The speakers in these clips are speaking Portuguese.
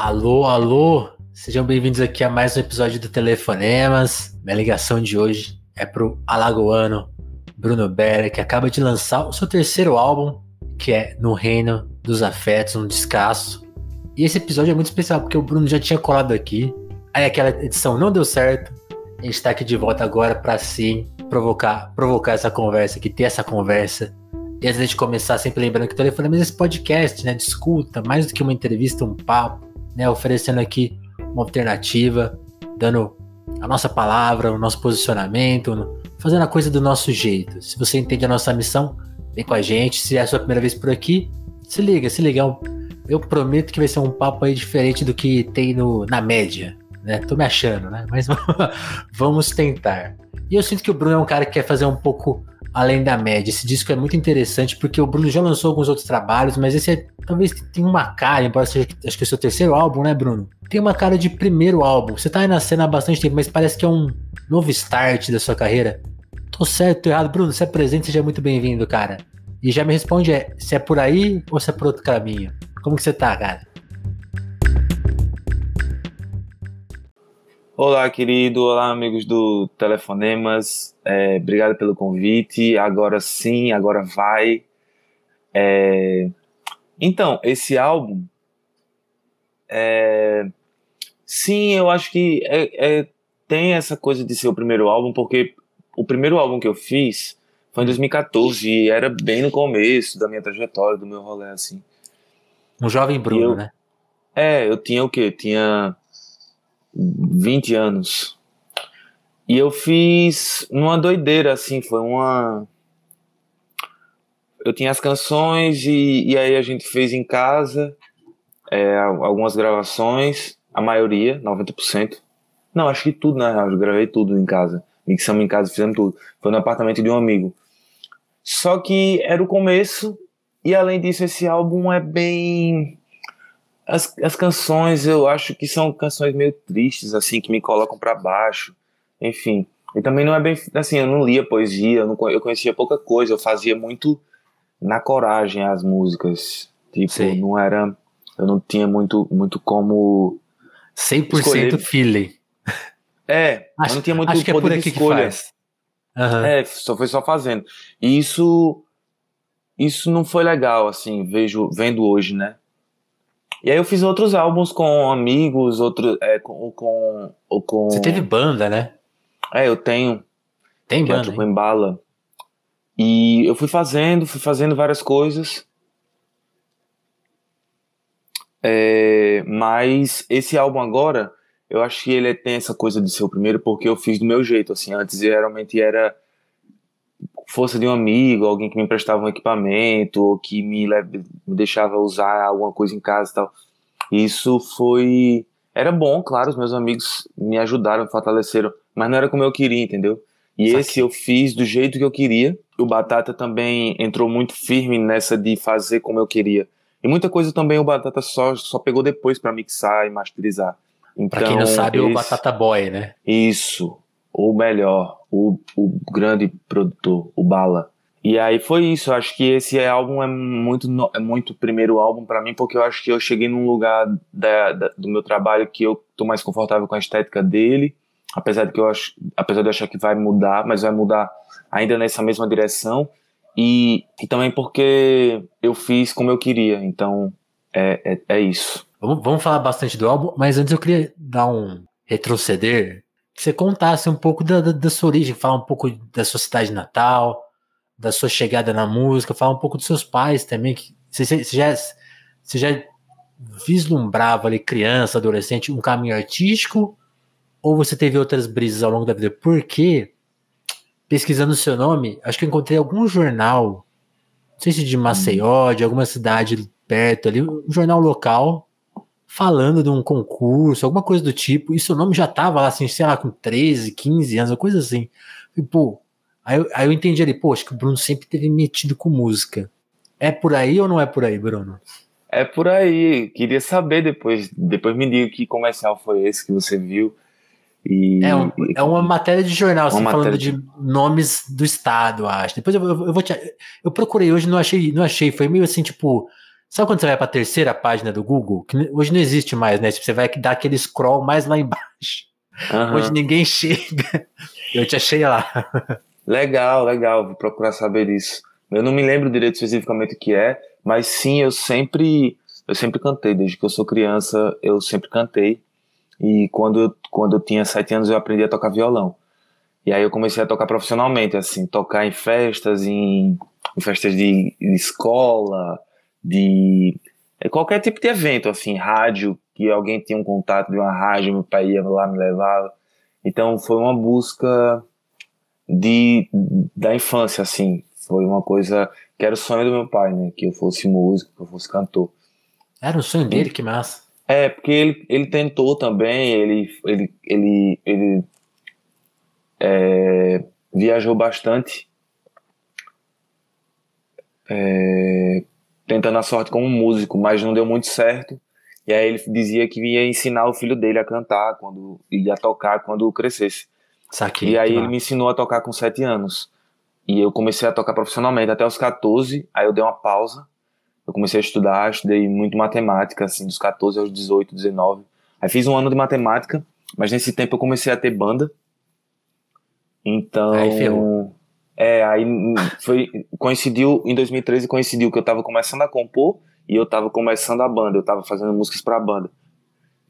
Alô, alô, sejam bem-vindos aqui a mais um episódio do Telefonemas. Minha ligação de hoje é pro alagoano Bruno Berra, que acaba de lançar o seu terceiro álbum, que é No Reino dos Afetos, um descasso. E esse episódio é muito especial porque o Bruno já tinha colado aqui, aí aquela edição não deu certo. A gente tá aqui de volta agora para sim provocar, provocar essa conversa, que ter essa conversa e antes de começar, sempre lembrando que o telefone é esse podcast, né? Discuta, mais do que uma entrevista, um papo, né? Oferecendo aqui uma alternativa, dando a nossa palavra, o nosso posicionamento, fazendo a coisa do nosso jeito. Se você entende a nossa missão, vem com a gente. Se é a sua primeira vez por aqui, se liga, se liga. Eu prometo que vai ser um papo aí diferente do que tem no, na média, né? Tô me achando, né? Mas vamos tentar. E eu sinto que o Bruno é um cara que quer fazer um pouco além da média. Esse disco é muito interessante porque o Bruno já lançou alguns outros trabalhos, mas esse é, talvez tem uma cara, embora seja acho que é o seu terceiro álbum, né, Bruno? Tem uma cara de primeiro álbum. Você tá aí na cena há bastante tempo, mas parece que é um novo start da sua carreira. Tô certo, tô errado. Bruno, se apresente, seja muito bem-vindo, cara. E já me responde é, se é por aí ou se é por outro caminho. Como que você tá, cara? Olá, querido. Olá, amigos do Telefonemas. É, obrigado pelo convite. Agora sim, agora vai. É... Então, esse álbum. É... Sim, eu acho que é, é, tem essa coisa de ser o primeiro álbum, porque o primeiro álbum que eu fiz foi em 2014 e era bem no começo da minha trajetória, do meu rolê, assim. Um jovem Bruno, eu, né? É, eu tinha o quê? Tinha 20 anos. E eu fiz numa doideira, assim, foi uma. Eu tinha as canções e, e aí a gente fez em casa é, algumas gravações, a maioria, 90%. Não, acho que tudo, na real, eu gravei tudo em casa. Mixamos em casa, fizemos tudo. Foi no apartamento de um amigo. Só que era o começo, e além disso, esse álbum é bem as, as canções eu acho que são canções meio tristes, assim, que me colocam para baixo. Enfim. E também não é bem. Assim, eu não lia poesia, eu, não, eu conhecia pouca coisa, eu fazia muito na coragem as músicas. Tipo, Sim. não era. Eu não tinha muito, muito como. 100% escolher. feeling. É, acho, eu não tinha muito acho que é por aqui de escolha. Que uhum. É, só foi só fazendo. E isso. Isso não foi legal, assim, vejo, vendo hoje, né? E aí eu fiz outros álbuns com amigos, outros é, com, com, com. Você teve banda, né? É, eu tenho. Tem que banda. É tipo Embala. E eu fui fazendo, fui fazendo várias coisas. É, mas esse álbum agora, eu acho que ele tem essa coisa de ser o primeiro porque eu fiz do meu jeito, assim. Antes geralmente era força de um amigo, alguém que me emprestava um equipamento, ou que me, me deixava usar alguma coisa em casa e tal. Isso foi. Era bom, claro, os meus amigos me ajudaram, me fortaleceram, mas não era como eu queria, entendeu? E esse eu fiz do jeito que eu queria. O Batata também entrou muito firme nessa de fazer como eu queria. E muita coisa também o Batata só, só pegou depois para mixar e masterizar. Então, pra quem não sabe, esse... o Batata Boy, né? Isso. Ou melhor, o, o grande produtor, o Bala. E aí foi isso, eu acho que esse álbum é muito, é muito primeiro álbum para mim, porque eu acho que eu cheguei num lugar da, da, do meu trabalho que eu tô mais confortável com a estética dele, apesar de que eu acho, apesar de eu achar que vai mudar, mas vai mudar ainda nessa mesma direção, e, e também porque eu fiz como eu queria, então é, é, é isso. Vamos, vamos falar bastante do álbum, mas antes eu queria dar um retroceder você contasse um pouco da, da, da, sua origem, falar um pouco da sua cidade natal, da sua chegada na música, falar um pouco dos seus pais também. Que você, você, já, você já vislumbrava ali, criança, adolescente, um caminho artístico? Ou você teve outras brisas ao longo da vida? Porque, pesquisando o seu nome, acho que eu encontrei algum jornal, não sei se de Maceió, de alguma cidade perto ali, um jornal local, falando de um concurso, alguma coisa do tipo, e seu nome já tava lá, assim, sei lá, com 13, 15 anos, uma coisa assim. E, pô, aí, aí eu entendi ali, pô, acho que o Bruno sempre teve metido com música. É por aí ou não é por aí, Bruno? É por aí. Queria saber depois. Depois me diga que comercial foi esse que você viu. E, é, um, é uma matéria de jornal, assim, falando de... de... nomes do estado, acho. Depois eu, eu, eu, vou te. Eu procurei hoje, não achei, não achei. Foi meio assim, tipo, Sabe quando você vai para a terceira página do Google? Que hoje não existe mais, né? Você vai dar aquele scroll mais lá embaixo. Uhum. Hoje ninguém chega. Eu te achei lá. Legal, legal. Vou procurar saber isso. Eu não me lembro direito especificamente o que é, mas sim, eu sempre, eu sempre cantei. Desde que eu sou criança, eu sempre cantei. E quando eu, quando eu tinha sete anos, eu aprendi a tocar violão. E aí eu comecei a tocar profissionalmente, assim, tocar em festas, em, em festas de, de escola, de é, qualquer tipo de evento, assim, rádio, que alguém tinha um contato de uma rádio, meu pai ia lá, me levava. Então foi uma busca de, da infância, assim. Foi uma coisa que era o sonho do meu pai, né? Que eu fosse músico, que eu fosse cantor. Era o sonho dele, que massa. É, porque ele, ele tentou também, ele, ele, ele, ele é, viajou bastante. É, tentando a sorte como músico, mas não deu muito certo. E aí ele dizia que ia ensinar o filho dele a cantar quando ia tocar quando crescesse. Saquei, e aí ele me ensinou a tocar com 7 anos. E eu comecei a tocar profissionalmente até os 14, aí eu dei uma pausa. Eu comecei a estudar, estudei muito matemática, assim, dos 14 aos 18, 19. Aí fiz um ano de matemática, mas nesse tempo eu comecei a ter banda. Então. Aí ferrou. É, aí foi, coincidiu, em 2013 coincidiu que eu tava começando a compor e eu tava começando a banda, eu tava fazendo músicas pra banda.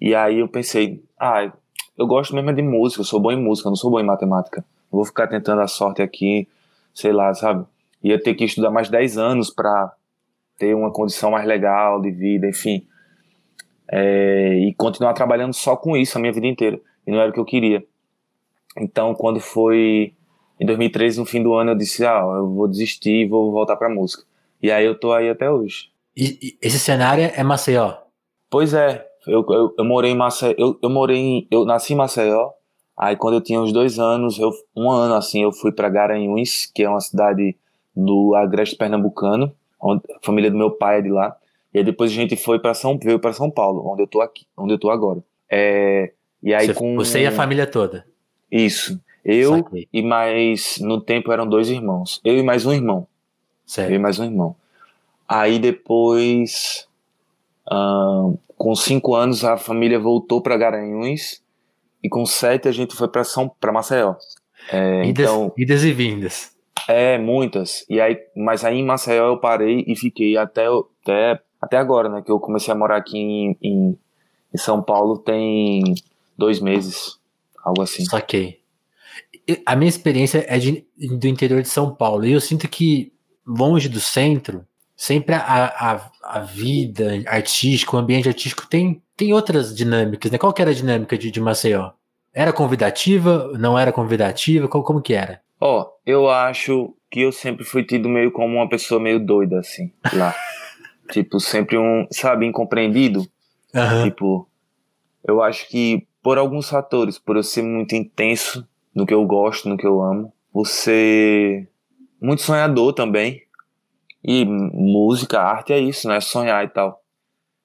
E aí eu pensei, ah, eu gosto mesmo de música, eu sou bom em música, não sou bom em matemática. Eu vou ficar tentando a sorte aqui, sei lá, sabe? Ia ter que estudar mais 10 anos pra ter uma condição mais legal de vida, enfim. É, e continuar trabalhando só com isso a minha vida inteira. E não era o que eu queria. Então, quando foi em 2013, no fim do ano, eu disse: Ah, eu vou desistir e vou voltar pra música. E aí eu tô aí até hoje. E, e esse cenário é Maceió? Pois é. Eu, eu, eu morei em Maceió. Eu, eu morei em, Eu nasci em Maceió. Aí quando eu tinha uns dois anos, eu, um ano assim, eu fui para Garanhuns, que é uma cidade do Agreste Pernambucano, onde, a família do meu pai é de lá. E aí depois a gente foi para São veio para São Paulo, onde eu tô aqui, onde eu tô agora. É, e aí você, com você e a família toda. Isso. Eu Saquei. e mais. No tempo eram dois irmãos. Eu e mais um irmão. Certo. Eu e mais um irmão. Aí depois. com cinco anos a família voltou para Garanhuns. E com sete a gente foi para São para Maceió. É, idas, então, idas e vindas. É, muitas. E aí, mas aí em Maceió eu parei e fiquei até, até, até agora, né? Que eu comecei a morar aqui em, em, em São Paulo tem dois meses, algo assim. Saquei a minha experiência é de, do interior de São Paulo. E eu sinto que, longe do centro, sempre a, a, a vida artística, o ambiente artístico tem, tem outras dinâmicas, né? Qual que era a dinâmica de, de Maceió? Era convidativa? Não era convidativa? Como, como que era? Ó, oh, eu acho que eu sempre fui tido meio como uma pessoa meio doida, assim, lá. tipo, sempre um, sabe, incompreendido. Uhum. Tipo, eu acho que por alguns fatores, por eu ser muito intenso, no que eu gosto, no que eu amo. Você muito sonhador também. E música, arte é isso, né? Sonhar e tal.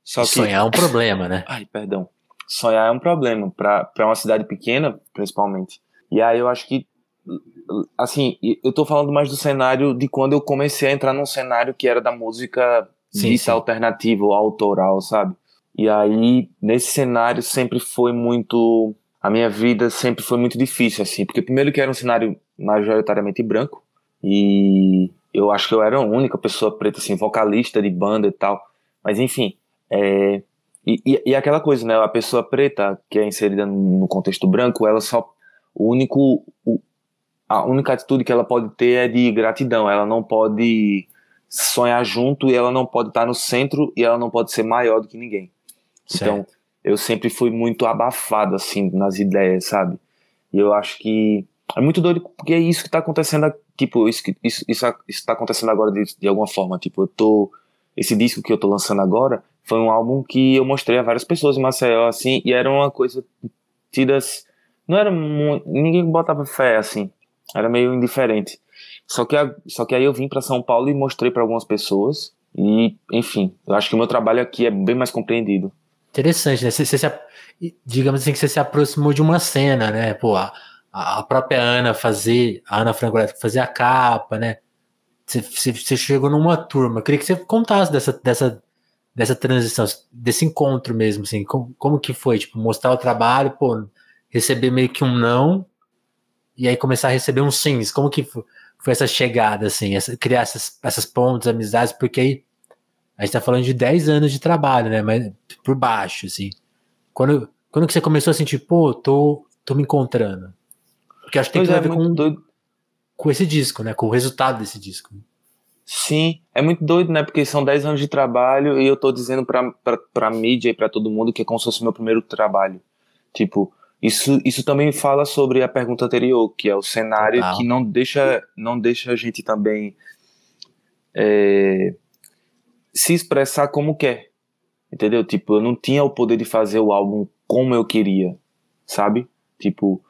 Só que... Sonhar é um problema, né? Ai, perdão. Sonhar é um problema para uma cidade pequena, principalmente. E aí eu acho que assim, eu tô falando mais do cenário de quando eu comecei a entrar num cenário que era da música sim, dita sim. alternativa ou autoral, sabe? E aí, nesse cenário sempre foi muito a minha vida sempre foi muito difícil, assim, porque primeiro que era um cenário majoritariamente branco, e eu acho que eu era a única pessoa preta, assim, vocalista de banda e tal, mas enfim, é, e, e, e, aquela coisa, né, a pessoa preta que é inserida no contexto branco, ela só, o único, o, a única atitude que ela pode ter é de gratidão, ela não pode sonhar junto e ela não pode estar no centro e ela não pode ser maior do que ninguém. Certo. Então, eu sempre fui muito abafado, assim, nas ideias, sabe? E eu acho que é muito doido, porque é isso que tá acontecendo, tipo, isso, isso, isso, isso tá acontecendo agora de, de alguma forma, tipo, eu tô, esse disco que eu tô lançando agora foi um álbum que eu mostrei a várias pessoas em Maceió, assim, e era uma coisa tidas, não era, ninguém botava fé, assim, era meio indiferente. Só que, só que aí eu vim para São Paulo e mostrei para algumas pessoas, e, enfim, eu acho que o meu trabalho aqui é bem mais compreendido. Interessante, né? Você, você se, digamos assim que você se aproximou de uma cena, né? Pô, a, a própria Ana fazer, a Ana Franco fazer a capa, né? Você, você, você, chegou numa turma. Eu queria que você contasse dessa, dessa, dessa transição, desse encontro mesmo, assim, como, como que foi? Tipo, mostrar o trabalho, pô, receber meio que um não, e aí começar a receber um sims, como que foi, foi essa chegada, assim, essa, criar essas, essas pontes, amizades, porque aí a gente tá falando de 10 anos de trabalho, né, mas por baixo, assim. Quando, quando que você começou a sentir, pô, tô, tô me encontrando? Porque acho que tem pois é, ver com, doido. com esse disco, né, com o resultado desse disco. Sim, é muito doido, né? Porque são 10 anos de trabalho e eu tô dizendo pra, pra, pra mídia e pra todo mundo que é como se fosse meu primeiro trabalho. Tipo, isso, isso também fala sobre a pergunta anterior, que é o cenário Total. que não deixa, não deixa a gente também é, se expressar como quer. Entendeu? Tipo, eu não tinha o poder de fazer o álbum como eu queria, sabe? Tipo,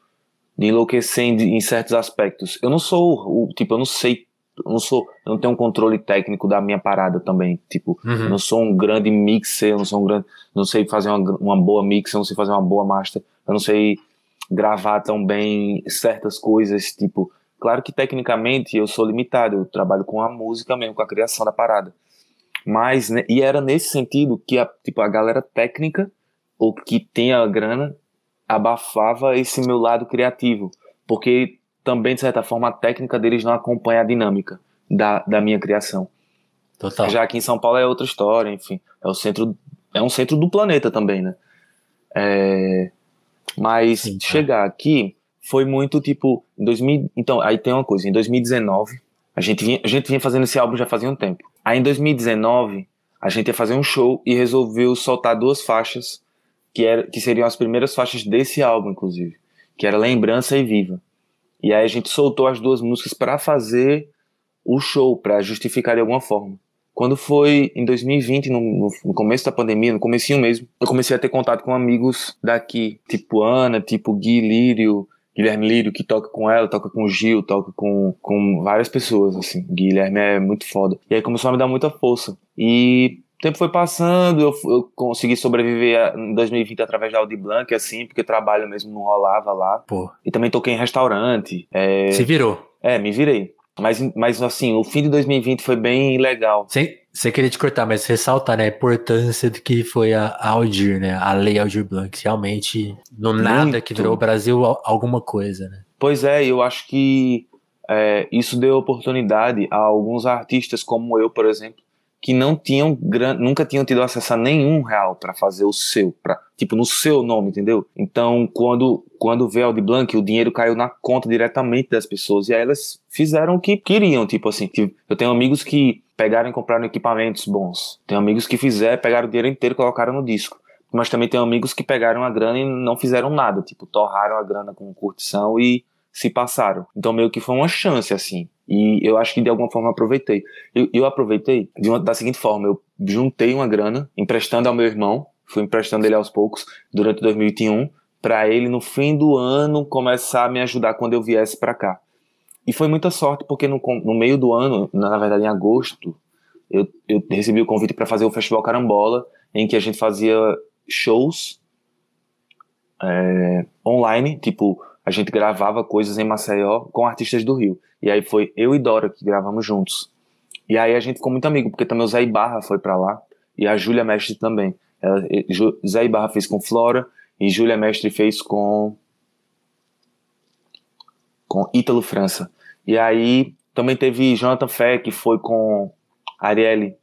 de enlouquecer em, em certos aspectos. Eu não sou o, tipo, eu não sei eu não sou, eu não tenho um controle técnico da minha parada também, tipo, uhum. eu não sou um grande mixer, eu não sou um grande, não sei fazer uma, uma boa mix, eu não sei fazer uma boa master, eu não sei gravar tão bem certas coisas, tipo, claro que tecnicamente eu sou limitado, eu trabalho com a música mesmo, com a criação da parada. Mas, né, e era nesse sentido que a, tipo, a galera técnica, ou que tem a grana, abafava esse meu lado criativo, porque também, de certa forma, a técnica deles não acompanha a dinâmica da, da minha criação. Total. Já aqui em São Paulo é outra história, enfim. É o centro, é um centro do planeta também, né? É, mas Sim, tá. chegar aqui foi muito tipo, em 2000, então, aí tem uma coisa, em 2019, a gente vinha, a gente vinha fazendo esse álbum já fazia um tempo. Aí em 2019, a gente ia fazer um show e resolveu soltar duas faixas que, era, que seriam as primeiras faixas desse álbum, inclusive, que era Lembrança e Viva. E aí a gente soltou as duas músicas para fazer o show, para justificar de alguma forma. Quando foi em 2020, no, no, começo da pandemia, no comecinho mesmo, eu comecei a ter contato com amigos daqui, tipo Ana, tipo Gui Lírio, Guilherme Lírio, que toca com ela, toca com o Gil, toca com, com várias pessoas, assim. Guilherme é muito foda. E aí começou a me dar muita força. E tempo foi passando, eu, eu consegui sobreviver em 2020 através da Audi Blanc, assim, porque trabalho mesmo não rolava lá. Pô. E também toquei em restaurante. É... Se virou. É, me virei. Mas, mas assim, o fim de 2020 foi bem legal. Sem, sem querer te cortar, mas ressaltar né, a importância do que foi a, a Aldir, né? A lei Aldir Blanc. Realmente, no nada Muito. que virou o Brasil alguma coisa, né? Pois é, eu acho que é, isso deu oportunidade a alguns artistas como eu, por exemplo, que não tinham nunca tinham tido acesso a nenhum real para fazer o seu, para tipo no seu nome, entendeu? Então, quando quando veio Audi Blanc, o dinheiro caiu na conta diretamente das pessoas e aí elas fizeram o que queriam, tipo assim, tipo, eu tenho amigos que pegaram e compraram equipamentos bons. Tenho amigos que fizeram, pegaram o dinheiro inteiro e colocaram no disco. Mas também tenho amigos que pegaram a grana e não fizeram nada, tipo, torraram a grana com curtição e se passaram. Então meio que foi uma chance assim. E eu acho que de alguma forma aproveitei. Eu, eu aproveitei uma, da seguinte forma: eu juntei uma grana, emprestando ao meu irmão, fui emprestando ele aos poucos durante 2021, para ele no fim do ano começar a me ajudar quando eu viesse para cá. E foi muita sorte, porque no, no meio do ano, na verdade em agosto, eu, eu recebi o convite para fazer o Festival Carambola, em que a gente fazia shows é, online, tipo a gente gravava coisas em Maceió com artistas do Rio. E aí foi eu e Dora que gravamos juntos. E aí a gente ficou muito amigo, porque também o Zé Ibarra foi para lá e a Júlia Mestre também. Ela, Zé Ibarra fez com Flora e Júlia Mestre fez com com Ítalo França. E aí também teve Jonathan Fé, que foi com Arielle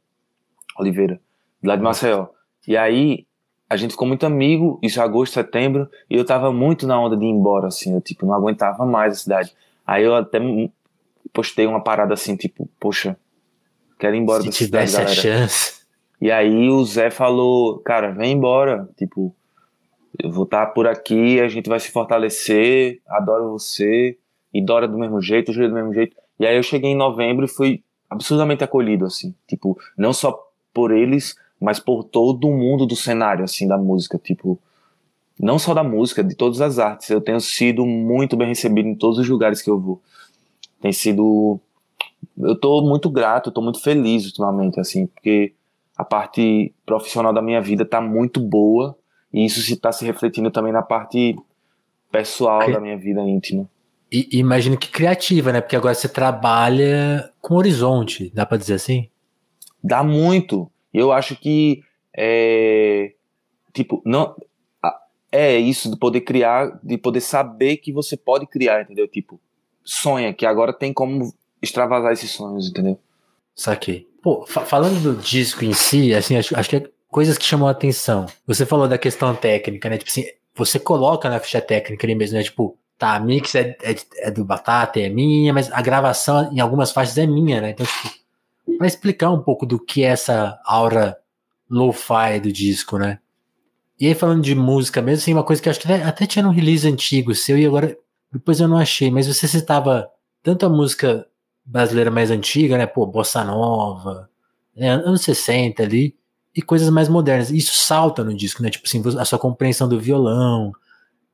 Oliveira, lá de Maceió. E aí a gente ficou muito amigo, isso em agosto, setembro, e eu tava muito na onda de ir embora, assim, eu, tipo, não aguentava mais a cidade. Aí eu até postei uma parada assim, tipo, poxa, quero ir embora Se da cidade, galera. a chance. E aí o Zé falou, cara, vem embora, tipo, eu vou estar tá por aqui, a gente vai se fortalecer, adoro você, e Dora do mesmo jeito, Júlia do mesmo jeito. E aí eu cheguei em novembro e fui absurdamente acolhido, assim, tipo, não só por eles, mas por todo o mundo do cenário, assim, da música, tipo, não só da música, de todas as artes. Eu tenho sido muito bem recebido em todos os lugares que eu vou. Tem sido. Eu tô muito grato, tô muito feliz ultimamente, assim, porque a parte profissional da minha vida tá muito boa e isso se tá se refletindo também na parte pessoal que... da minha vida íntima. E imagino que criativa, né? Porque agora você trabalha com horizonte, dá para dizer assim? Dá muito. E eu acho que é tipo, não é isso de poder criar, de poder saber que você pode criar, entendeu? Tipo, sonha que agora tem como extravasar esses sonhos, entendeu? Saquei. Pô, fa falando do disco em si, assim, acho, acho que é coisas que chamam a atenção. Você falou da questão técnica, né? Tipo assim, você coloca na ficha técnica ali mesmo, né? Tipo, tá, a mix é, é, é, do Batata, é minha, mas a gravação em algumas faixas é minha, né? Então, tipo, pra explicar um pouco do que é essa aura lo-fi do disco, né? E aí, falando de música mesmo, assim, uma coisa que acho que até tinha um release antigo seu e agora depois eu não achei, mas você citava tanto a música brasileira mais antiga, né? Pô, Bossa Nova, né, anos 60 ali, e coisas mais modernas. Isso salta no disco, né? Tipo assim, a sua compreensão do violão,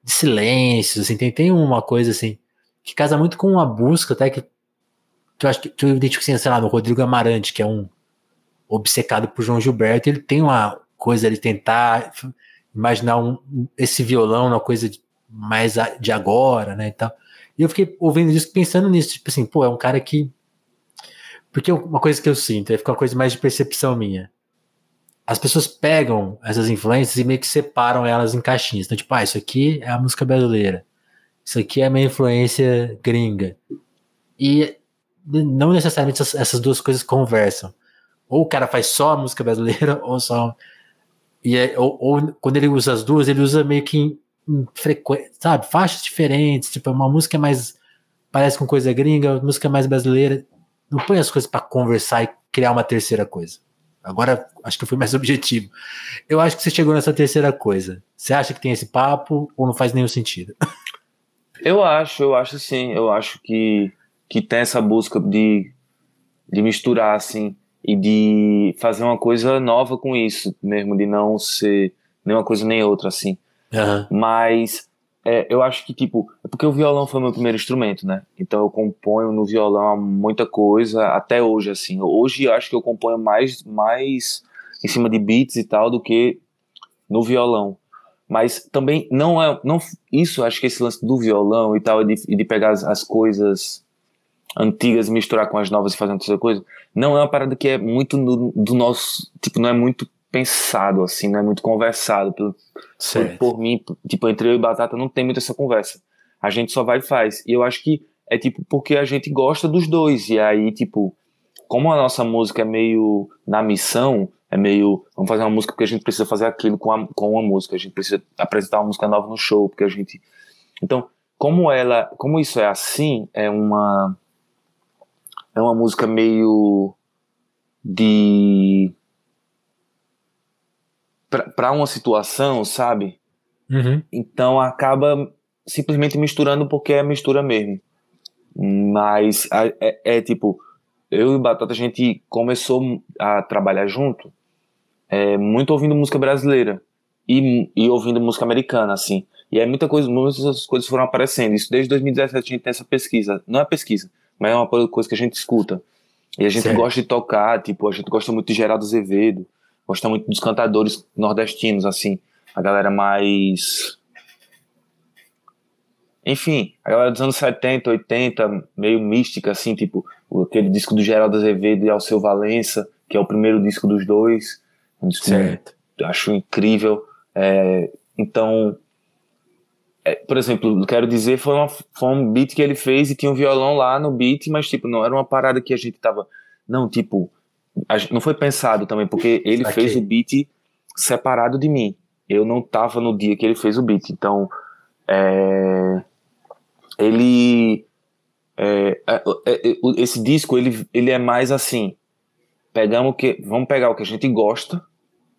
de silêncios, assim, tem, tem uma coisa assim, que casa muito com uma busca, até que, que eu acho que, que eu identifico assim, sei lá, no Rodrigo Amarante, que é um obcecado por João Gilberto, ele tem uma coisa de tentar imaginar um, esse violão, uma coisa de, mais de agora, né, e tal. E eu fiquei ouvindo isso, pensando nisso, tipo assim, pô, é um cara que... Porque uma coisa que eu sinto, é fica uma coisa mais de percepção minha. As pessoas pegam essas influências e meio que separam elas em caixinhas. Então, tipo, ah, isso aqui é a música brasileira. Isso aqui é a minha influência gringa. E não necessariamente essas duas coisas conversam. Ou o cara faz só a música brasileira, ou só e é, ou, ou, quando ele usa as duas, ele usa meio que sabe? Faixas diferentes, tipo, uma música mais. Parece com coisa gringa, música mais brasileira. Não põe as coisas para conversar e criar uma terceira coisa. Agora, acho que eu fui mais objetivo. Eu acho que você chegou nessa terceira coisa. Você acha que tem esse papo ou não faz nenhum sentido? Eu acho, eu acho sim. Eu acho que, que tem essa busca de, de misturar, assim e de fazer uma coisa nova com isso mesmo, de não ser nem uma coisa nem outra, assim. Uhum. Mas é, eu acho que, tipo, é porque o violão foi meu primeiro instrumento, né? Então eu componho no violão muita coisa, até hoje, assim. Hoje eu acho que eu componho mais, mais em cima de beats e tal do que no violão. Mas também não é. Não, isso, acho que esse lance do violão e tal, e de, de pegar as, as coisas antigas misturar com as novas e fazer outra coisa, não é uma parada que é muito do, do nosso, tipo, não é muito pensado, assim, não é muito conversado pelo, por, por, mim, tipo, entre eu e Batata não tem muito essa conversa. A gente só vai e faz. E eu acho que é tipo porque a gente gosta dos dois. E aí, tipo, como a nossa música é meio na missão, é meio. Vamos fazer uma música porque a gente precisa fazer aquilo com, a, com uma música. A gente precisa apresentar uma música nova no show, porque a gente. Então, como ela. Como isso é assim, é uma é uma música meio de para uma situação, sabe? Uhum. Então acaba simplesmente misturando porque é mistura mesmo. Mas é, é, tipo, eu e Batata a gente começou a trabalhar junto é, muito ouvindo música brasileira e, e ouvindo música americana, assim. E aí muita coisa, muitas coisas foram aparecendo. Isso desde 2017 a gente tem essa pesquisa. Não é pesquisa, mas é uma coisa que a gente escuta. E a gente gosta de tocar, tipo, a gente gosta muito de Geraldo Azevedo, gosta muito dos cantadores nordestinos, assim, a galera mais. Enfim, a galera dos anos 70, 80, meio mística, assim, tipo, aquele disco do Geraldo Azevedo e Alceu Valença, que é o primeiro disco dos dois. Um disco certo. acho incrível. É, então, é, por exemplo, quero dizer, foi, uma, foi um beat que ele fez e tinha um violão lá no beat, mas tipo, não era uma parada que a gente tava. Não, tipo, não foi pensado também, porque ele Aqui. fez o beat separado de mim. Eu não tava no dia que ele fez o beat. Então, é, ele. É, é, é, é esse disco ele, ele é mais assim. Pegamos que. Vamos pegar o que a gente gosta,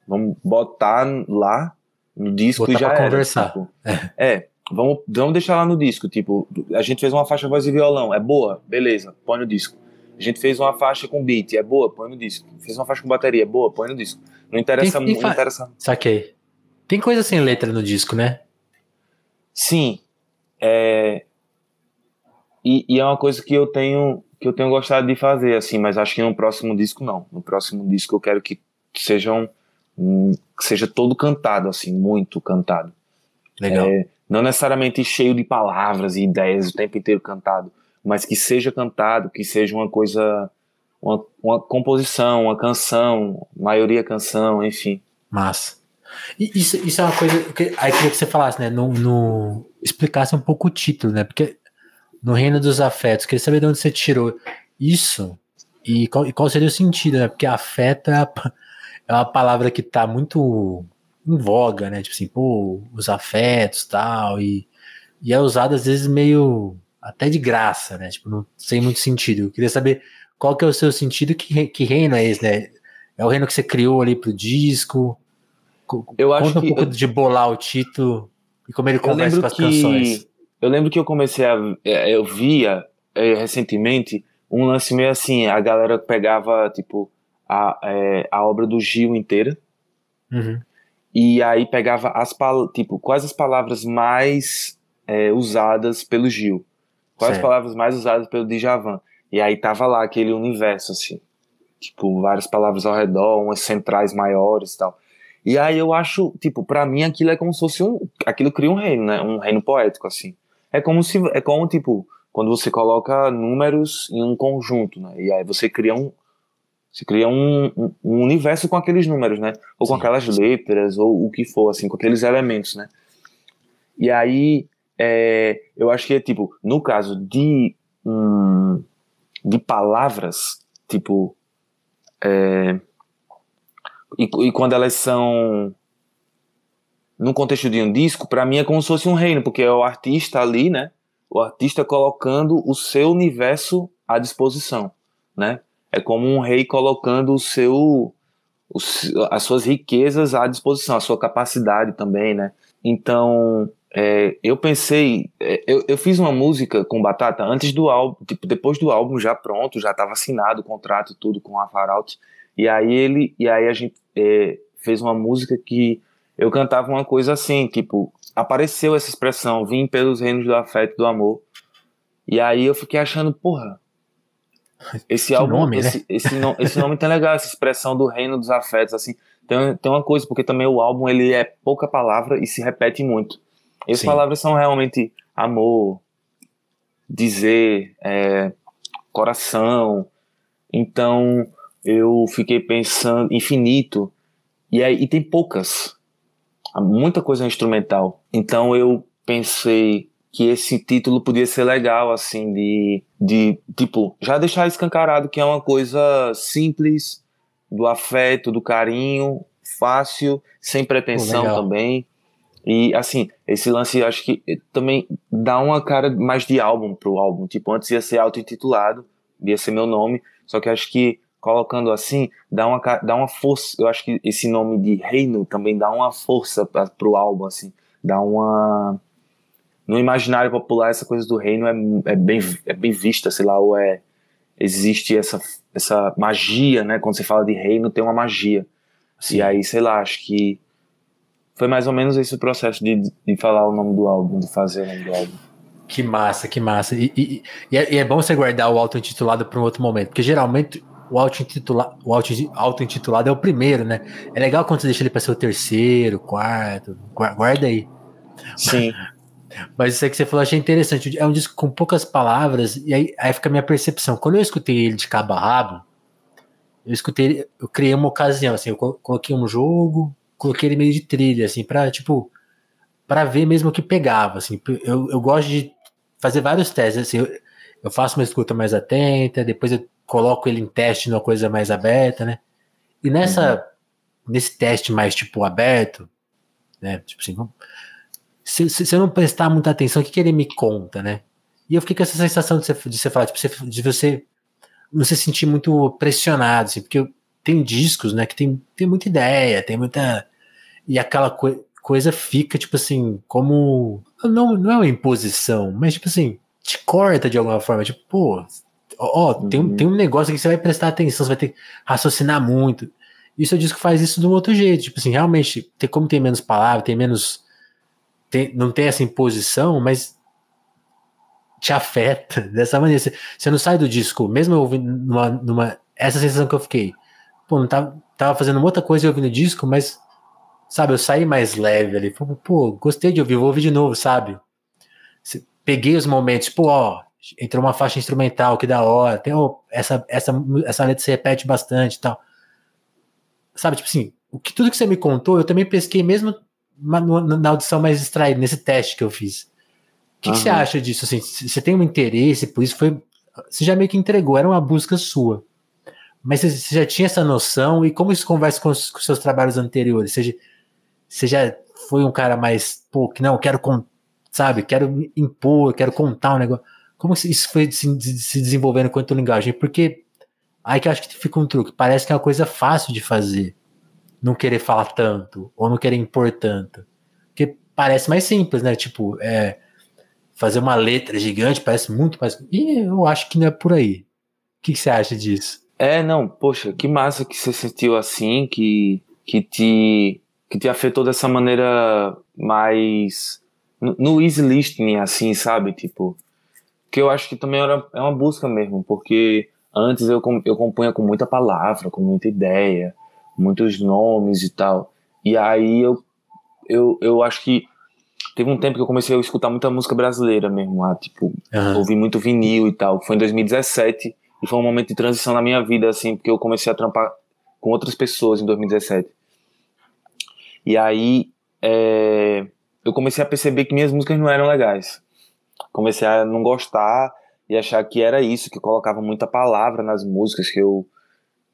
vamos botar lá no disco Botar e já pra era. Conversar. Tipo, é, Vamos, vamos deixar lá no disco. Tipo, a gente fez uma faixa voz e violão, é boa, beleza, põe no disco. A gente fez uma faixa com beat, é boa, põe no disco. Fez uma faixa com bateria, é boa, põe no disco. Não interessa muito. Fa... Interessa... Saquei. Tem coisa sem letra no disco, né? Sim. É... E, e, é uma coisa que eu tenho que eu tenho gostado de fazer, assim, mas acho que no próximo disco não. No próximo disco eu quero que sejam um, que seja todo cantado, assim, muito cantado. Legal. É, não necessariamente cheio de palavras e ideias o tempo inteiro cantado, mas que seja cantado, que seja uma coisa, uma, uma composição, uma canção, maioria canção, enfim. Massa. Isso, isso é uma coisa que aí queria que você falasse, né? No, no, explicasse um pouco o título, né? Porque no reino dos afetos, queria saber de onde você tirou isso e qual, e qual seria o sentido, né? Porque afeto é, é uma palavra que tá muito em voga, né? Tipo assim, pô, os afetos tal, e, e é usado às vezes meio até de graça, né? Tipo, não sem muito sentido. Eu queria saber qual que é o seu sentido, que, que reino é esse, né? É o reino que você criou ali pro disco? Eu Conta acho um que pouco de bolar o título e como ele eu conversa com as que canções. eu lembro que eu comecei a é, eu via é, recentemente um lance meio assim, a galera pegava tipo a, é, a obra do Gil inteira Uhum. e aí pegava as tipo quais as palavras mais é, usadas pelo Gil, quais Certo. palavras mais usadas pelo Djavan. E aí tava lá aquele universo assim, tipo várias palavras ao redor, umas centrais maiores e tal. E aí eu acho, tipo, pra mim aquilo é como se fosse um, aquilo cria um reino, né? Um reino poético assim. É como se é como tipo quando você coloca números em um conjunto, né? E aí você cria um você cria um, um, um universo com aqueles números, né? Ou com aquelas letras, ou o que for, assim, com aqueles elementos, né? E aí, é, eu acho que é tipo, no caso de, hum, de palavras, tipo, é, e, e quando elas são no contexto de um disco, pra mim é como se fosse um reino, porque é o artista ali, né? O artista colocando o seu universo à disposição, né? É como um rei colocando o seu as suas riquezas à disposição, a sua capacidade também, né? Então, é, eu pensei, é, eu, eu fiz uma música com Batata antes do álbum, tipo, depois do álbum já pronto, já estava assinado o contrato e tudo com a Faralt, e aí ele, e aí a gente é, fez uma música que eu cantava uma coisa assim, tipo, apareceu essa expressão, vim pelos reinos do afeto e do amor, e aí eu fiquei achando, porra, esse Que álbum, nome, né? esse, esse, no- esse nome tá legal, essa expressão do reino dos afetos, assim, tem, tem uma coisa, porque também o álbum, ele é pouca palavra e se repete muito. E as Sim. palavras são realmente amor, dizer, é, coração, então eu fiquei pensando, infinito, e, aí, e tem poucas, muita coisa instrumental, então eu pensei que esse título podia ser legal, assim, de, de tipo, já deixar escancarado que é uma coisa simples, do afeto, do carinho, fácil, sem pretensão também. E assim, esse lance eu acho que também dá uma cara mais de álbum pro álbum. Tipo, antes ia ser auto-intitulado, ia ser meu nome, só que acho que colocando assim, dá uma, dá uma força. Eu acho que esse nome de Reino também dá uma força pra, pro álbum, assim. Dá uma. No imaginário popular, essa coisa do reino é, é, bem, é bem vista, sei lá, ou é. Existe essa, essa magia, né? Quando você fala de reino, tem uma magia. E aí, sei lá, acho que foi mais ou menos esse o processo de, de falar o nome do álbum, de fazer o nome do álbum. Que massa, que massa. E, e- e é, e é bom você guardar o auto-intitulado para um outro momento, porque geralmente o auto-intitulado auto- auto-intitulado é o primeiro, né? É legal quando você deixa ele para ser o terceiro, quarto, gua- guarda aí. Sim, Mas isso aí que você falou, achei interessante. É um disco com poucas palavras, e aí, aí fica a minha percepção. Quando eu escutei ele de cabo a rabo, eu escutei eu criei uma ocasião, assim, eu colo- coloquei um jogo, coloquei ele meio de trilha, assim, pra, tipo, pra ver mesmo o que pegava, assim. Eu, eu gosto de fazer vários testes, assim, eu, eu faço uma escuta mais atenta, depois eu coloco ele em teste numa coisa mais aberta, né? E nessa, nesse teste mais, tipo, aberto, né, tipo assim, vamos- se, se, se eu não prestar muita atenção, o que, que ele me conta, né? E eu fiquei com essa sensação de você, de você falar, tipo, você- de você não se sentir muito pressionado, assim, porque eu- tem discos, né, que tem, tem muita ideia, tem muita. E aquela coi- coisa fica, tipo assim, como. Não, não é uma imposição, mas, tipo assim, te corta de alguma forma. Tipo, pô, ó, tem, um- Uhum. tem um negócio que você vai prestar atenção, você vai ter que raciocinar muito. E o seu disco faz isso de um outro jeito. Tipo assim, realmente, tem, como tem menos palavras, tem menos. tem- não tem essa imposição, mas te afeta dessa maneira. Você, você não sai do disco, mesmo eu ouvindo numa, numa. Essa sensação que eu fiquei. Pô, não tava, tava fazendo uma outra coisa e ouvindo o disco, mas. Sabe, eu saí mais leve ali. Pô, pô, gostei de ouvir, vou ouvir de novo, sabe? Peguei os momentos, pô, ó, entrou uma faixa instrumental, que da hora. Tem ó, essa, essa, essa letra se repete bastante e tal. Sabe, tipo assim, o que, tudo que você me contou, eu também pesquei mesmo na, audição mais extraída, nesse teste que eu fiz. O que, que, você acha disso? Assim, você tem um interesse por isso? Foi, você já meio que entregou, era uma busca sua. Mas você, já tinha essa noção e como isso conversa com os, com os seus trabalhos anteriores? Você, você já foi um cara mais, pô, que não, eu quero, sabe, quero impor, quero contar um negócio. Como isso foi se, se desenvolvendo quanto linguagem? Porque aí que eu acho que fica um truque. Parece que é uma coisa fácil de fazer. Não querer falar tanto, ou não querer impor tanto. Porque parece mais simples, né? Tipo, é, fazer uma letra gigante parece muito mais. E eu acho que não é por aí. O que você acha disso? É, não, poxa, que massa que você sentiu assim, que, que te que te afetou dessa maneira mais no, easy listening, assim, sabe? Tipo, que eu acho que também era, é uma busca mesmo, porque antes eu, eu compunha com muita palavra, com muita ideia, muitos nomes e tal. E aí eu, eu, eu acho que teve um tempo que eu comecei a escutar muita música brasileira mesmo, lá, tipo, uhum. ouvi muito vinil e tal. Foi em 2017 e foi um momento de transição na minha vida, assim, porque eu comecei a trampar com outras pessoas em 2017. E aí é, eu comecei a perceber que minhas músicas não eram legais. Comecei a não gostar e achar que era isso, que eu colocava muita palavra nas músicas, que eu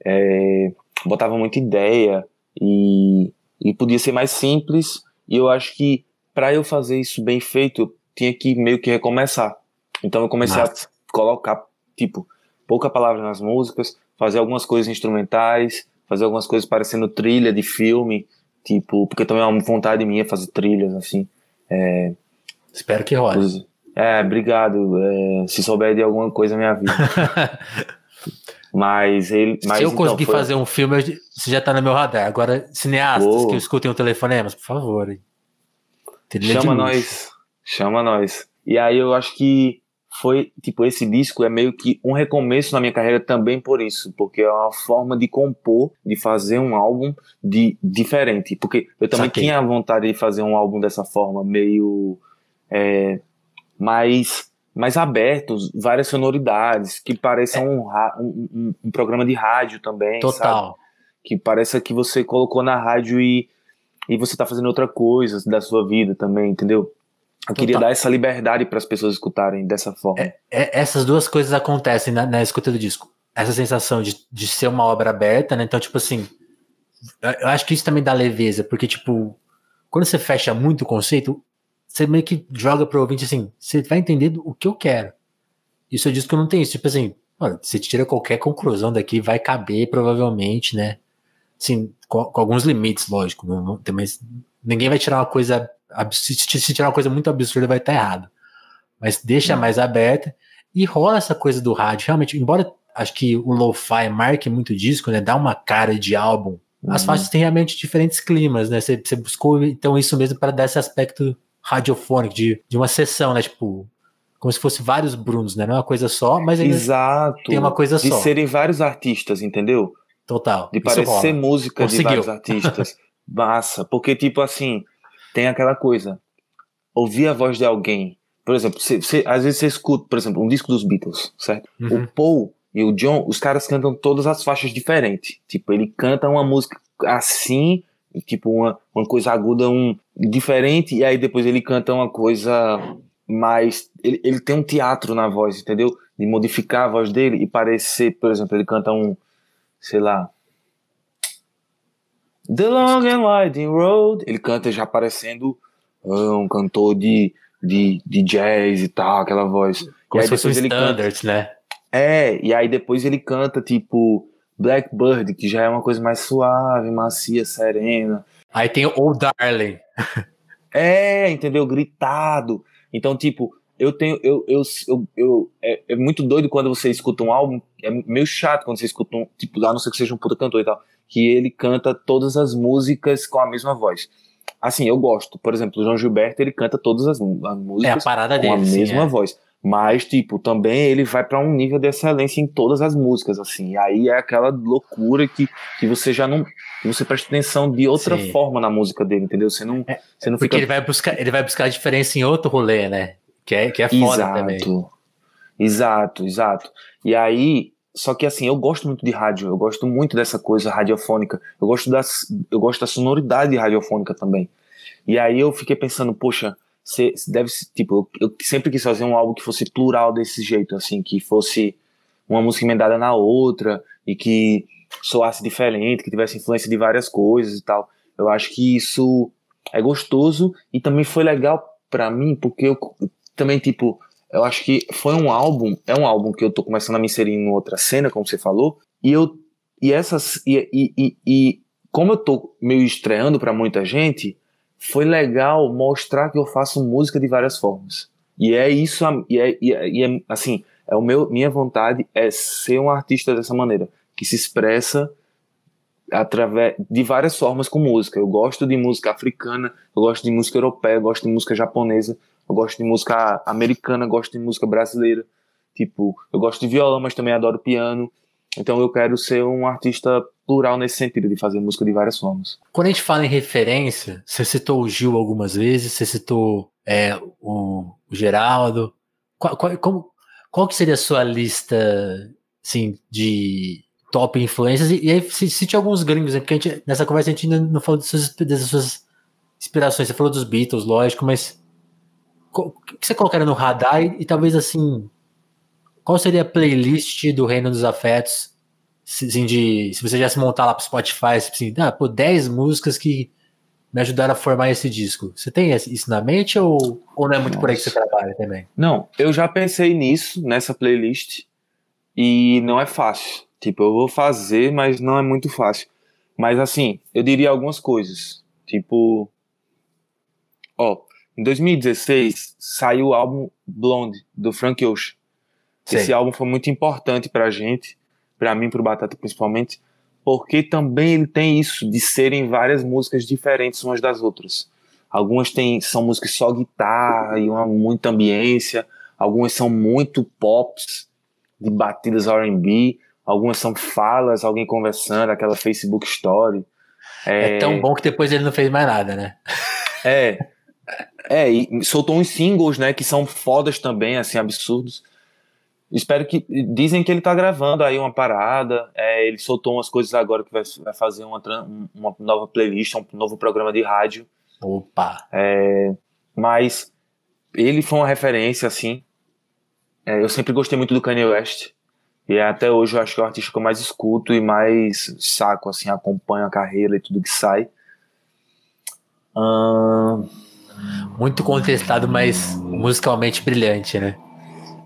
é, botava muita ideia e, e podia ser mais simples. E eu acho que para eu fazer isso bem feito, eu tinha que meio que recomeçar. Então eu comecei Nossa. a colocar, tipo, pouca palavra nas músicas, fazer algumas coisas instrumentais, fazer algumas coisas parecendo trilha de filme, Tipo, porque também é uma vontade minha fazer trilhas, assim. É, Espero que role. É, obrigado. É, se souber de alguma coisa, minha vida. mas ele. Mas, se eu então, conseguir foi... fazer um filme, você já tá no meu radar. Agora, cineastas Uou. que escutem o telefonemas, por favor. Chama nós. Chama nós. E aí eu acho que foi, tipo, esse disco é meio que um recomeço na minha carreira também por isso, porque é uma forma de compor, de fazer um álbum de diferente, porque eu também Saquei. tinha vontade de fazer um álbum dessa forma, meio é, mais mais abertos, várias sonoridades, que pareçam é. um, um, um, programa de rádio também, Total. Sabe? Que pareça que você colocou na rádio e, e você tá fazendo outra coisa da sua vida também, entendeu? Eu queria dar essa liberdade para as pessoas escutarem dessa forma. É, é, essas duas coisas acontecem na, na, escuta do disco. Essa sensação de, de ser uma obra aberta, né? Então, tipo assim, eu acho que isso também dá leveza, porque, tipo, quando você fecha muito o conceito, você meio que joga pro ouvinte assim, você vai entender o que eu quero. Isso eu disse que eu não tenho isso. Tipo assim, olha, você tira qualquer conclusão daqui, vai caber provavelmente, né? Assim, com, com alguns limites, lógico. Não, não, mas ninguém vai tirar uma coisa se, se tirar uma coisa muito absurda, vai estar errado. Mas deixa mais aberta e rola essa coisa do rádio. Realmente, embora acho que o lo-fi marque muito disco, né? Dá uma cara de álbum. As uhum. faixas têm realmente diferentes climas, né? Você, você buscou então isso mesmo para dar esse aspecto radiofônico de, de uma sessão, né? Tipo, como se fosse vários Brunos, né? Não é uma coisa só, mas Exato. tem uma coisa de só. De serem vários artistas, entendeu? Total. De parecer música Conseguiu. de vários artistas. Massa. Porque, tipo assim, tem aquela coisa. Ouvir a voz de alguém. Por exemplo, você, às vezes você escuta, por exemplo, um disco dos Beatles, certo? Uhum. O Paul e o John, os caras cantam todas as faixas diferentes. Tipo, ele canta uma música assim, tipo uma, uma coisa aguda, um diferente, e aí depois ele canta uma coisa mais. Ele, ele tem um teatro na voz, entendeu? De modificar a voz dele e parecer, por exemplo, ele canta um, sei lá, The Long and Winding Road. Ele canta já parecendo uh, um cantor de, de, de jazz e tal, aquela voz. Como e aí depois ele standards, canta, né? É, e aí depois ele canta tipo Blackbird, que já é uma coisa mais suave, macia, serena. Aí tem o Darling. é, entendeu? Gritado. Então, tipo, eu tenho. Eu, eu, eu, eu é, é, muito doido quando você escuta um álbum. É meio chato quando você escuta um. Tipo, a não ser que seja um puta cantor e tal que ele canta todas as músicas com a mesma voz. Assim, eu gosto. Por exemplo, o João Gilberto, ele canta todas as, as músicas é a parada com dele, a mesma sim, é. voz. Mas, tipo, também ele vai para um nível de excelência em todas as músicas, assim. E aí é aquela loucura que, que você já não. Você presta atenção de outra sim. forma na música dele, entendeu? Você não, é, você não porque fica... ele vai buscar ele vai buscar a diferença em outro rolê, né? Que é, que é foda exato, também. Exato, exato. E aí, só que assim, eu gosto muito de rádio, eu gosto muito dessa coisa radiofônica, eu gosto, das, eu gosto da sonoridade radiofônica também. E aí eu fiquei pensando, poxa, você deve tipo, eu, eu sempre quis fazer um álbum que fosse plural desse jeito, assim, que fosse uma música emendada na outra e que soasse diferente, que tivesse influência de várias coisas e tal. Eu acho que isso é gostoso e também foi legal para mim, porque eu também, tipo, eu acho que foi um álbum, é um álbum que eu tô começando a me inserir em outra cena, como você falou, e eu, e essas, e, e, e, como eu tô meio estreando para muita gente, foi legal mostrar que eu faço música de várias formas. E é isso, e é, e é, e é assim, é o meu, minha vontade é ser um artista dessa maneira, que se expressa através de várias formas com música. Eu gosto de música africana, eu gosto de música europeia, eu gosto de música japonesa, eu gosto de música americana, gosto de música brasileira. Tipo, eu gosto de violão, mas também adoro piano. Então eu quero ser um artista plural nesse sentido, de fazer música de várias formas. Quando a gente fala em referência, você citou o Gil algumas vezes, você citou é, o, o Geraldo. Qual, qual, como, qual que seria a sua lista assim, de top influências? E, e aí cite alguns gringos, né? porque gente, nessa conversa a gente ainda não falou das suas inspirações. Você falou dos Beatles, lógico, mas o que você colocaria no radar e, e, talvez assim, qual seria a playlist do Reino dos Afetos? Assim, de, se você já se montar lá pro Spotify, assim, ah, pô, 10 músicas que me ajudaram a formar esse disco. Você tem isso na mente ou, ou não é muito Nossa. por aí que você trabalha também? Não, eu já pensei nisso, nessa playlist, e não é fácil. Tipo, eu vou fazer, mas não é muito fácil. Mas assim, eu diria algumas coisas. Tipo, ó, em 2016 saiu o álbum Blonde do Frank Ocean. Esse álbum foi muito importante pra gente, pra mim, pro Batata principalmente, porque também ele tem isso de serem várias músicas diferentes umas das outras. Algumas tem, são músicas só guitarra e uma muita ambiência, algumas são muito pops, de batidas R&B, algumas são falas, alguém conversando, aquela Facebook Story. É, é tão bom que depois ele não fez mais nada, né? É, é, e soltou uns singles, né, que são fodas também, assim, absurdos. Espero que. Dizem que ele tá gravando aí uma parada. É, ele soltou umas coisas agora que vai, vai fazer uma, uma nova playlist, um novo programa de rádio. Opa! É, mas ele foi uma referência, assim. É, eu sempre gostei muito do Kanye West. E até hoje eu acho que é o artista que eu mais escuto e mais saco, assim, acompanho a carreira e tudo que sai. Muito contestado, mas musicalmente brilhante, né?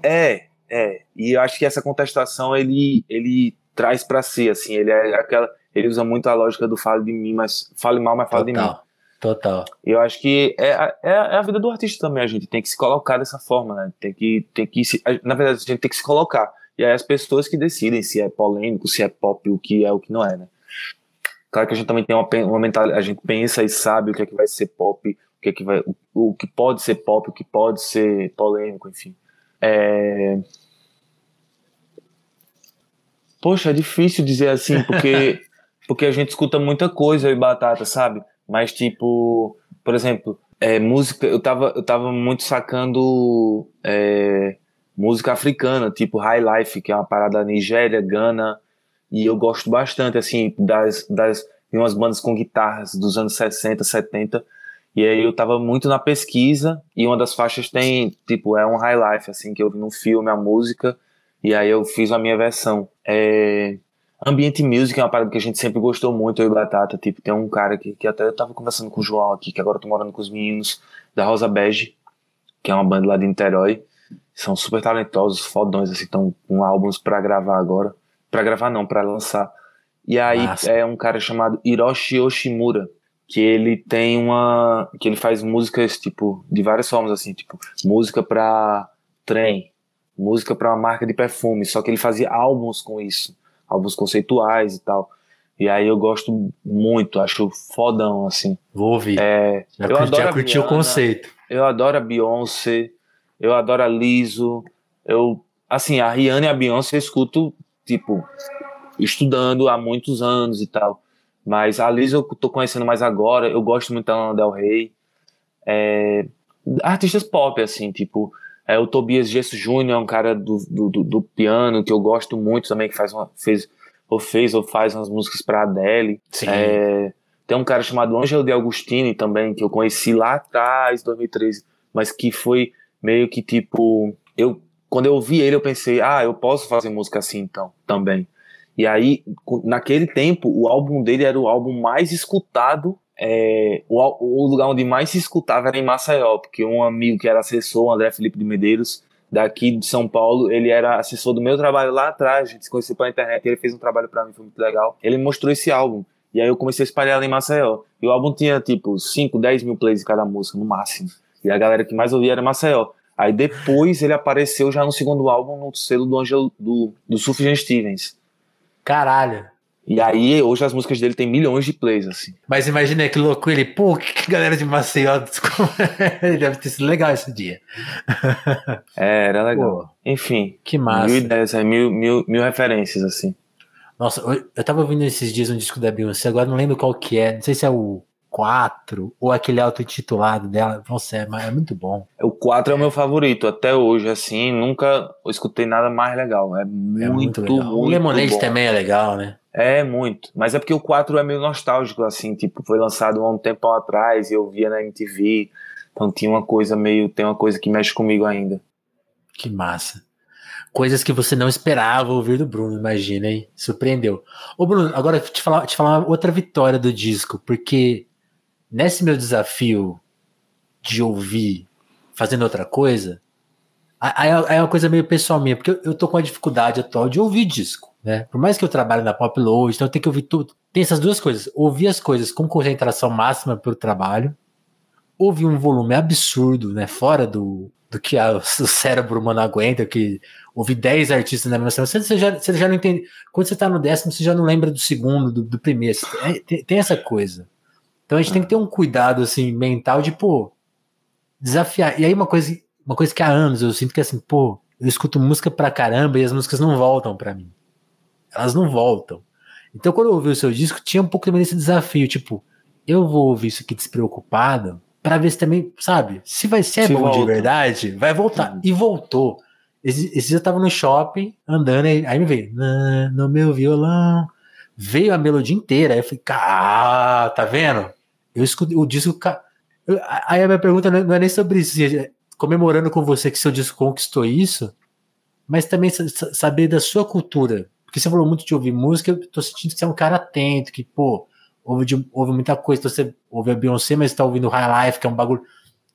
É, é, e eu acho que essa contestação ele, ele traz para si, assim, ele é aquela, ele usa muito a lógica do fale de mim, mas fale mal, mas fale de mim. Total. E eu acho que é, é, é, a vida do artista também, a gente tem que se colocar dessa forma, né? Tem que, tem que se, na verdade, a gente tem que se colocar. E aí as pessoas que decidem se é polêmico, se é pop, o que é, o que não é, né? Claro que a gente também tem uma, uma mentalidade, a gente pensa e sabe o que é que vai ser pop, o que é que vai, o, o que pode ser pop, o que pode ser polêmico, enfim. É... Poxa, é difícil dizer assim, porque, porque a gente escuta muita coisa e batata, sabe? Mas, tipo, por exemplo, é, música, eu tava, eu tava muito sacando é, música africana, tipo High Life, que é uma parada da Nigéria, Gana, e eu gosto bastante, assim, das, das de umas bandas com guitarras dos anos 60, 70, e aí eu tava muito na pesquisa e uma das faixas tem, tipo, é um high life, assim, que eu vi no filme, a música, e aí eu fiz a minha versão. É... Ambient Music é uma parada que a gente sempre gostou muito, eu e Batata, tipo, tem um cara que, que até eu tava conversando com o João aqui, que agora eu tô morando com os meninos da Rosa Bege, que é uma banda lá de Niterói, são super talentosos, fodões, assim, estão com álbuns para gravar agora, para gravar não, para lançar. E aí Nossa. é um cara chamado Hiroshi Yoshimura, que ele tem uma que ele faz músicas tipo de várias formas assim tipo música para trem música para uma marca de perfume só que ele fazia álbuns com isso álbuns conceituais e tal. E aí eu gosto muito acho fodão assim. Vou ouvir. É, já, eu adoro já curti o conceito. eu adoro a Beyoncé eu adoro a Lizzo eu assim a Rihanna e a Beyoncé eu escuto tipo estudando há muitos anos e tal mas a Liz eu tô conhecendo mais agora, eu gosto muito da Lana Del Rey. É, artistas pop, assim, tipo, É, o Tobias Gesso Júnior é um cara do, do, do, piano que eu gosto muito também, que faz uma, fez, ou fez ou faz umas músicas para Adele. É, tem um cara chamado Ângelo de Agostini também, que eu conheci lá atrás, 2013, mas que foi meio que tipo. Eu, quando eu ouvi ele, eu pensei, ah, eu posso fazer música assim então, também. E aí, naquele tempo, o álbum dele era o álbum mais escutado. É, o, o, lugar onde mais se escutava era em Maceió, porque um amigo que era assessor, o André Felipe de Medeiros, daqui de São Paulo, ele era assessor do meu trabalho lá atrás, a gente se conheceu pela internet, ele fez um trabalho para mim, foi muito legal. Ele mostrou esse álbum, e aí eu comecei a espalhar em Maceió. E o álbum tinha tipo 5, 10 mil plays de cada música, no máximo. E a galera que mais ouvia era Maceió. Aí depois ele apareceu já no segundo álbum, no selo do Angelo, do, do Sufjan Stevens. Caralho. E aí, hoje as músicas dele tem milhões de plays, assim. Mas imagina que louco ele, pô, que galera de Maceió. Deve ter sido legal esse dia. É, era legal. Pô, Enfim. Que massa. Mil ideias, é, mil, mil, mil referências, assim. Nossa, eu tava ouvindo esses dias um disco da Beyoncé, agora não lembro qual que é. Não sei se é o 4 ou aquele auto-intitulado dela. Nossa, é, é, muito bom. O 4 é o meu favorito até hoje, assim. Nunca escutei nada mais legal. É muito, é muito, legal. muito O Lemonade bom. também é legal, né? É, muito. Mas é porque o 4 é meio nostálgico, assim. Tipo, foi lançado há um tempo atrás e eu via na MTV. Então tinha uma coisa meio. Tem uma coisa que mexe comigo ainda. Que massa. Coisas que você não esperava ouvir do Bruno, imagina, hein? Surpreendeu. Ô, Bruno, agora te falar, te falar outra vitória do disco, porque nesse meu desafio de ouvir fazendo outra coisa, aí é uma coisa meio pessoal minha, porque eu, tô com a dificuldade atual de ouvir disco, né? Por mais que eu trabalhe na Pop Load, então eu tenho que ouvir tudo. Tem essas duas coisas: ouvir as coisas com concentração máxima pelo trabalho, ouvir um volume absurdo, né? Fora do, do que a, o cérebro humano aguenta, que ouvir 10 artistas na mesma semana, você já, você já não entende. Quando você tá no décimo, você já não lembra do segundo, do, do primeiro. É, tem, tem essa coisa. Então a gente tem que ter um cuidado assim mental de pô desafiar. E aí uma coisa, uma coisa que há anos eu sinto que assim, pô, eu escuto música pra caramba e as músicas não voltam para mim. Elas não voltam. Então quando eu ouvi o seu disco, tinha um pouco também desse desafio, tipo, eu vou ouvir isso aqui despreocupado para ver se também, sabe, se vai ser se bom volta. de verdade, vai voltar. Sim. E voltou. Esse, esse dia eu tava no shopping, andando, aí, aí me veio, no meu violão, veio a melodia inteira. Aí eu falei, ah, tá vendo? Eu escutei o disco. Aí a minha pergunta não é nem sobre isso, é comemorando com você que seu disco conquistou isso, mas também saber da sua cultura. Porque você falou muito de ouvir música, eu tô sentindo que você é um cara atento, que, pô, ouve, de, ouve muita coisa. Então você ouve a Beyoncé, mas tá ouvindo High Life, que é um bagulho.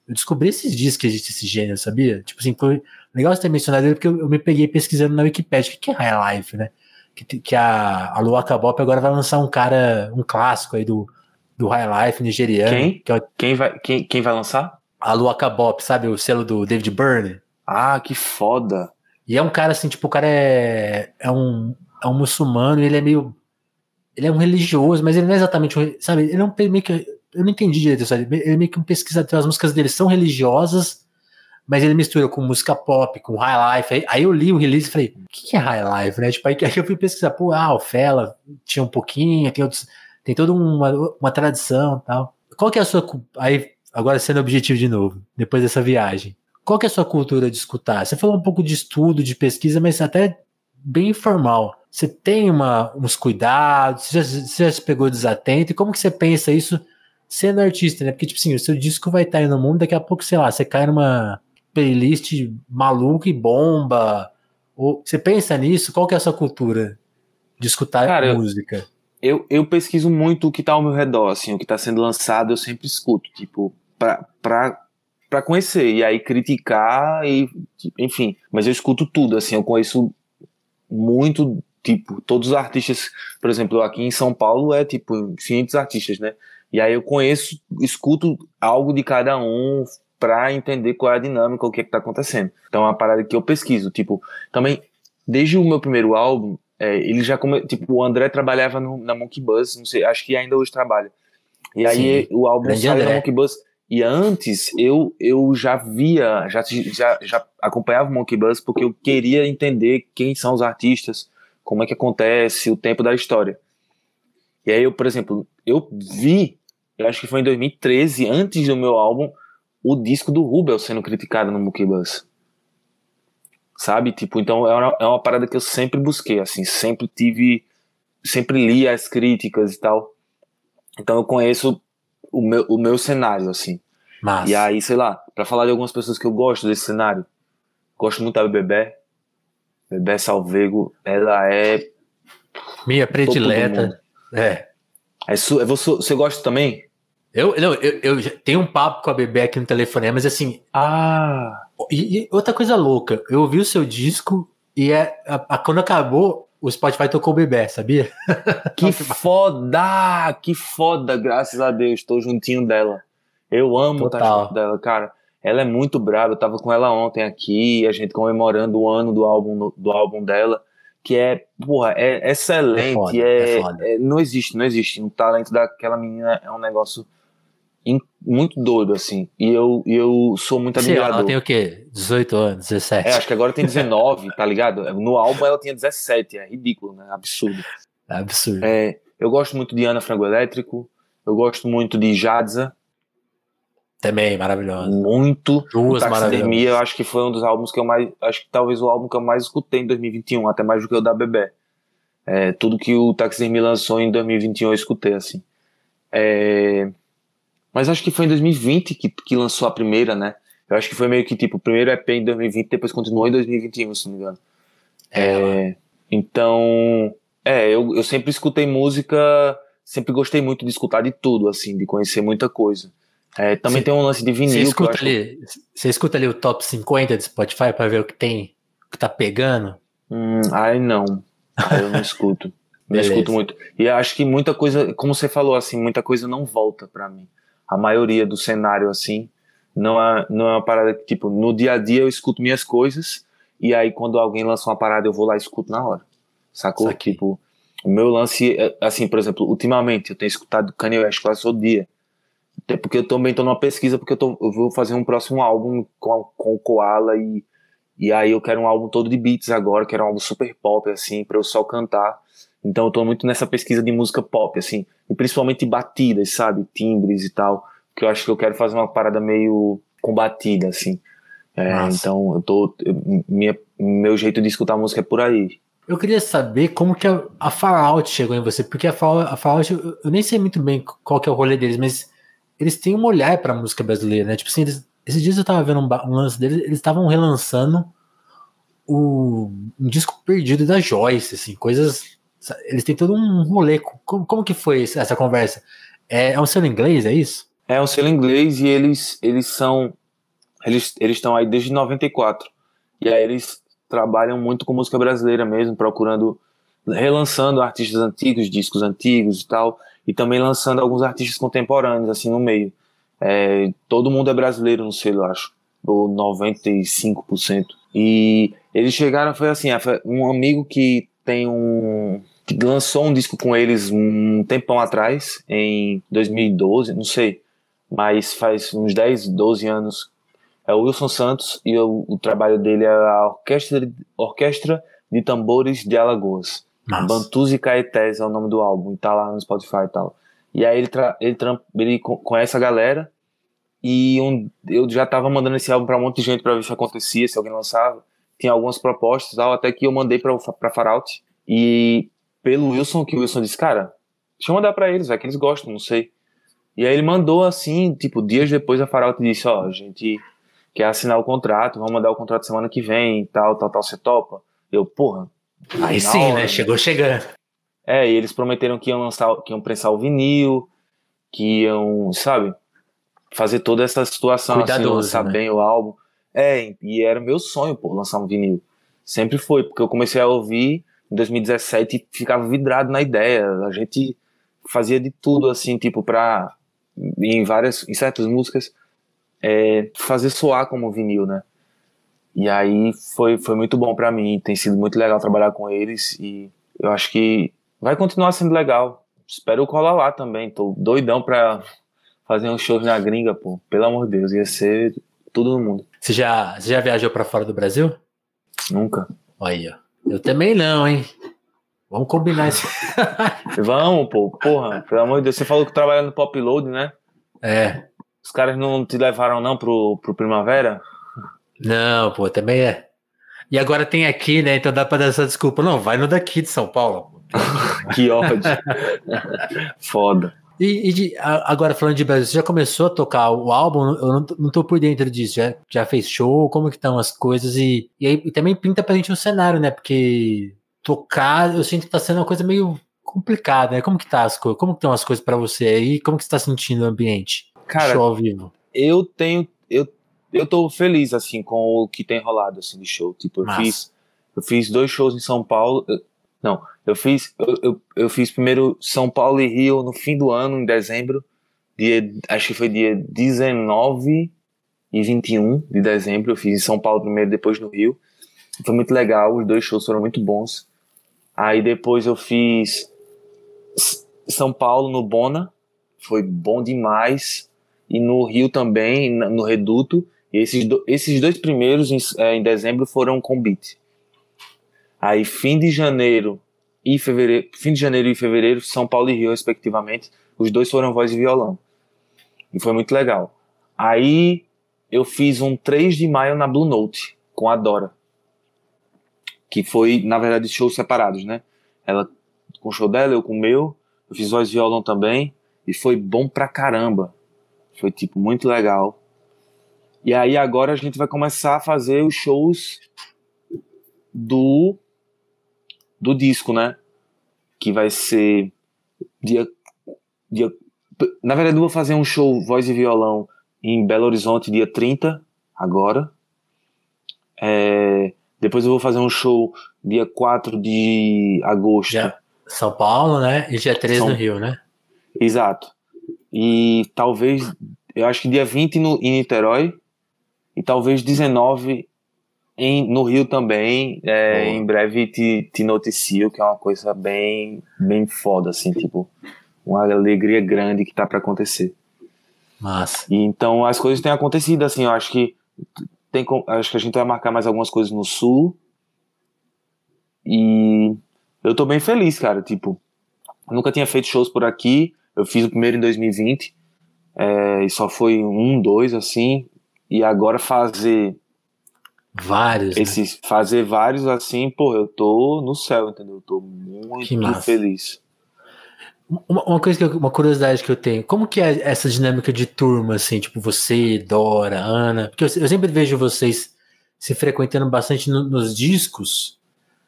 Eu descobri esses dias que existe esse gênero, sabia? Tipo assim, foi legal você ter mencionado ele, porque eu, eu me peguei pesquisando na Wikipedia o que é High Life, né? Que, que a, a Luaka Bop agora vai lançar um cara, um clássico aí do, do High Life nigeriano. Quem? Que é o, quem, vai, quem, quem vai lançar? A Luaka Bop, sabe? O selo do David Byrne. Ah, que foda. E é um cara assim, tipo, o cara é, é, um, é um muçulmano e ele é meio. Ele é um religioso, mas ele não é exatamente um. Sabe? Ele é um meio que. Eu não entendi direito isso. Ele é meio que um pesquisador. As músicas dele são religiosas, mas ele mistura com música pop, com high life. Aí, aí eu li o release e falei, o que, que é high life, né? Tipo, aí, aí eu fui pesquisar, pô, ah, o Fela tinha um pouquinho, tem outros tem toda uma, uma tradição tal. Qual que é a sua. Aí, agora sendo objetivo de novo, depois dessa viagem. Qual que é a sua cultura de escutar? Você falou um pouco de estudo, de pesquisa, mas até bem informal. Você tem uma, uns cuidados? Você já, você já se pegou desatento? E como que você pensa isso sendo artista, né? Porque, tipo assim, o seu disco vai estar aí no mundo, daqui a pouco, sei lá, você cai numa playlist maluca e bomba. Ou, você pensa nisso? Qual que é a sua cultura de escutar Cara, música? Eu, eu pesquiso muito o que está ao meu redor, assim, o que está sendo lançado eu sempre escuto, tipo, pra, pra, pra conhecer, e aí criticar, e enfim, mas eu escuto tudo, assim, eu conheço muito, tipo, todos os artistas, por exemplo, aqui em São Paulo é, tipo, infinitos artistas, né, e aí eu conheço, escuto algo de cada um para entender qual é a dinâmica, o que é que tá acontecendo. Então é uma parada que eu pesquiso, tipo, também, desde o meu primeiro álbum, é, ele já come, tipo o André trabalhava no, na Monkey Bus, não sei, acho que ainda hoje trabalha. E aí Sim, o álbum saiu na Monkey Bus e antes eu eu já via, já já, já acompanhava o Monkey Bus porque eu queria entender quem são os artistas, como é que acontece, o tempo da história. E aí eu, por exemplo, eu vi, eu acho que foi em 2013, antes do meu álbum, o disco do Rubel sendo criticado no Monkey Bus. Sabe? Tipo, então é uma, é uma parada que eu sempre busquei, assim, sempre tive, sempre li as críticas e tal. Então eu conheço o meu, o meu cenário, assim. Massa. E aí, sei lá, pra falar de algumas pessoas que eu gosto desse cenário, gosto muito da Bebé. Bebé Salvego, ela é. Minha predileta. É. É su- você, você gosta também? Eu, não, eu, eu tenho um papo com a Bebê aqui no telefone, mas assim, Ah! e, e outra coisa louca, eu ouvi o seu disco e é, a- a- quando acabou, o Spotify tocou o Bebê, sabia? Que foda! Que foda, graças a Deus, tô juntinho dela. Eu amo estar Total. junto dela, cara. Ela é muito brava, eu tava com ela ontem aqui, a gente comemorando o ano do álbum, do álbum dela, que é, porra, é excelente, É foda, é- é é- não existe, não existe. O talento daquela menina é um negócio muito doido, assim, e eu, e eu sou muito admirador. ela tem o quê? 18 anos, 17. É, acho que agora tem 19, tá ligado? No álbum ela tinha 17, é ridículo, né? Absurdo. É absurdo. É, eu gosto muito de Ana Frango Elétrico, eu gosto muito de Jadza, Também, maravilhosa. muito. Duas maravilhosas. eu acho que foi um dos álbuns que eu mais. Acho que talvez o álbum que eu mais escutei em 2021, até mais do que o da Bebê. É, tudo que o Taxidermia lançou em 2021 eu escutei, assim. É, mas acho que foi em 2020 que, que lançou a primeira, né? Eu acho que foi meio que tipo, o primeiro EP em 2020, depois continuou em 2021, se não me engano. É, então, é, eu, eu sempre escutei música, sempre gostei muito de escutar de tudo, assim, de conhecer muita coisa. É, também Sim. tem um lance de Você vinil eu escuta, ali, você escuta ali o top 50 de Spotify pra ver o que tem, o que tá pegando? Hum, ai, não. Ai, eu não escuto. Não escuto muito. E acho que muita coisa, como você falou, assim, muita coisa não volta pra mim. A maioria do cenário, assim, não é, não é uma parada que, tipo, no dia a dia eu escuto minhas coisas, e aí quando alguém lança uma parada eu vou lá e escuto na hora. Sacou? Saquei. Tipo, o meu lance, é, assim, por exemplo, ultimamente eu tenho escutado Kanye West quase todo dia. Até porque eu também tô numa pesquisa, porque eu, tô, eu vou fazer um próximo álbum com, com o Koala e e aí eu quero um álbum todo de beats agora, quero um álbum super pop, assim, pra eu só cantar. Então eu tô muito nessa pesquisa de música pop, assim, e principalmente batidas, sabe? Timbres e tal. Que eu acho que eu quero fazer uma parada meio com batida, assim. É, então eu tô. minha, meu jeito de escutar música é por aí. Eu queria saber como que a, a Fallout chegou em você, porque a Fallout, a Fallout, eu, eu nem sei muito bem qual que é o rolê deles, mas eles têm um olhar pra música brasileira, né? Tipo assim, eles- esses dias eu tava vendo um, um lance deles, eles estavam relançando o, um disco perdido da Joyce, assim, coisas. Eles têm todo um rolê. Como, como que foi essa conversa? É, é um selo inglês, é isso? É um selo inglês e eles, eles são. Eles estão aí desde 94. E aí eles trabalham muito com música brasileira mesmo, procurando. relançando artistas antigos, discos antigos e tal. E também lançando alguns artistas contemporâneos, assim, no meio. É, todo mundo é brasileiro no selo, acho. Ou 95%. E eles chegaram, foi assim, foi um amigo que tem um. Que lançou um disco com eles um tempão atrás, em 2012, não sei mas faz uns 10, 12 anos. É o Wilson Santos e o, o trabalho dele é a Orquestra, Orquestra de Tambores de Alagoas. Massa. Bantus e Caetés é o nome do álbum, e tá lá no Spotify e tal. E aí ele, tra- ele, ele co- conhece a galera e um, eu já tava mandando esse álbum pra um monte de gente pra ver se acontecia, se alguém lançava. Tinha algumas propostas tal, até que eu mandei pra, pra Faraut. E pelo Wilson, que o Wilson disse, cara, deixa eu mandar pra eles, vai que eles gostam, não sei. E aí ele mandou assim, tipo, dias depois a Faraut disse, ó, a gente quer assinar o contrato, vamos mandar o contrato semana que vem tal, tal, tal, você topa? Eu, porra. Aí sim, hora, né? Chegou chegando. É, e eles prometeram que iam lançar, que iam prensar o vinil, que iam, sabe, fazer toda essa situação, assim, Cuidadoso, lançar né? bem o álbum. É, e era meu sonho, pô, lançar um vinil. Sempre foi, porque eu comecei a ouvir em 2017 e ficava vidrado na ideia. A gente fazia de tudo, assim, tipo, pra, em várias, em certas músicas, é, fazer soar como vinil, né? E aí foi, foi muito bom pra mim, tem sido muito legal trabalhar com eles e eu acho que vai continuar sendo legal. Espero colar lá também, tô doidão pra fazer um show na gringa, pô. Pelo amor de Deus, ia ser tudo no mundo. Você já, você já viajou pra fora do Brasil? Nunca. Olha aí, ó. Eu também não, hein? Vamos combinar isso. Vamos, pô, porra, pelo amor de Deus. Você falou que trabalha no Pop Load, né? É. Os caras não te levaram não pro, pro Primavera? Não, pô, também é. E agora tem aqui, né? Então dá pra dar essa desculpa. Não, vai no daqui de São Paulo. que ódio. Foda. E, e de, agora falando de Brasil, você já começou a tocar o álbum? Eu não, não tô por dentro disso. Já, já fez show? Como que estão as coisas? E, e aí e também pinta pra gente um cenário, né? Porque tocar, eu sinto que tá sendo uma coisa meio complicada, né? Como que tá as coisas? Como que estão as coisas para você aí? Como que você tá sentindo o ambiente? Cara, show ao vivo. Eu tenho. Eu, eu tô feliz, assim, com o que tem rolado, assim, de show. Tipo, eu fiz. Eu fiz dois shows em São Paulo. Não, eu fiz, eu, eu, eu, fiz primeiro São Paulo e Rio no fim do ano, em dezembro. Dia, acho que foi dia 19 e 21 de dezembro. Eu fiz em São Paulo primeiro, depois no Rio. Foi muito legal, os dois shows foram muito bons. Aí depois eu fiz São Paulo no Bona, foi bom demais. E no Rio também, no Reduto. E esses, do, esses dois primeiros em, é, em dezembro foram com beat. Aí fim de janeiro e fevereiro, fim de janeiro e fevereiro, São Paulo e Rio, respectivamente, os dois foram voz e violão. E foi muito legal. Aí eu fiz um 3 de maio na Blue Note com a Dora. Que foi, na verdade, shows separados, né? Ela com o show dela, eu com o meu. Eu fiz voz e violão também. E foi bom pra caramba. Foi, tipo, muito legal. E aí agora a gente vai começar a fazer os shows do do disco, né? Que vai ser dia, dia. Na verdade, eu vou fazer um show voz e violão em Belo Horizonte dia 30, agora. É, depois eu vou fazer um show dia 4 de agosto. Já São Paulo, né? E dia 13 São... no Rio, né? Exato. E talvez, eu acho que dia 20 no, em Niterói. E talvez 19 em, no Rio também, é, em breve te, te noticio, que é uma coisa bem, bem foda, assim, tipo, uma alegria grande que tá para acontecer. Massa. E, então as coisas têm acontecido, assim, eu acho que tem, acho que a gente vai marcar mais algumas coisas no Sul. E eu tô bem feliz, cara, tipo, nunca tinha feito shows por aqui, eu fiz o primeiro em 2020, é, e só foi um, dois, assim, e agora fazer Vários. Né? Esses, né? Fazer vários assim, pô, eu tô no céu, entendeu? Eu tô muito feliz. Uma, uma, coisa que eu, uma curiosidade que eu tenho, como que é essa dinâmica de turma, assim, tipo você, Dora, Ana? Porque eu, eu sempre vejo vocês se frequentando bastante no, nos discos,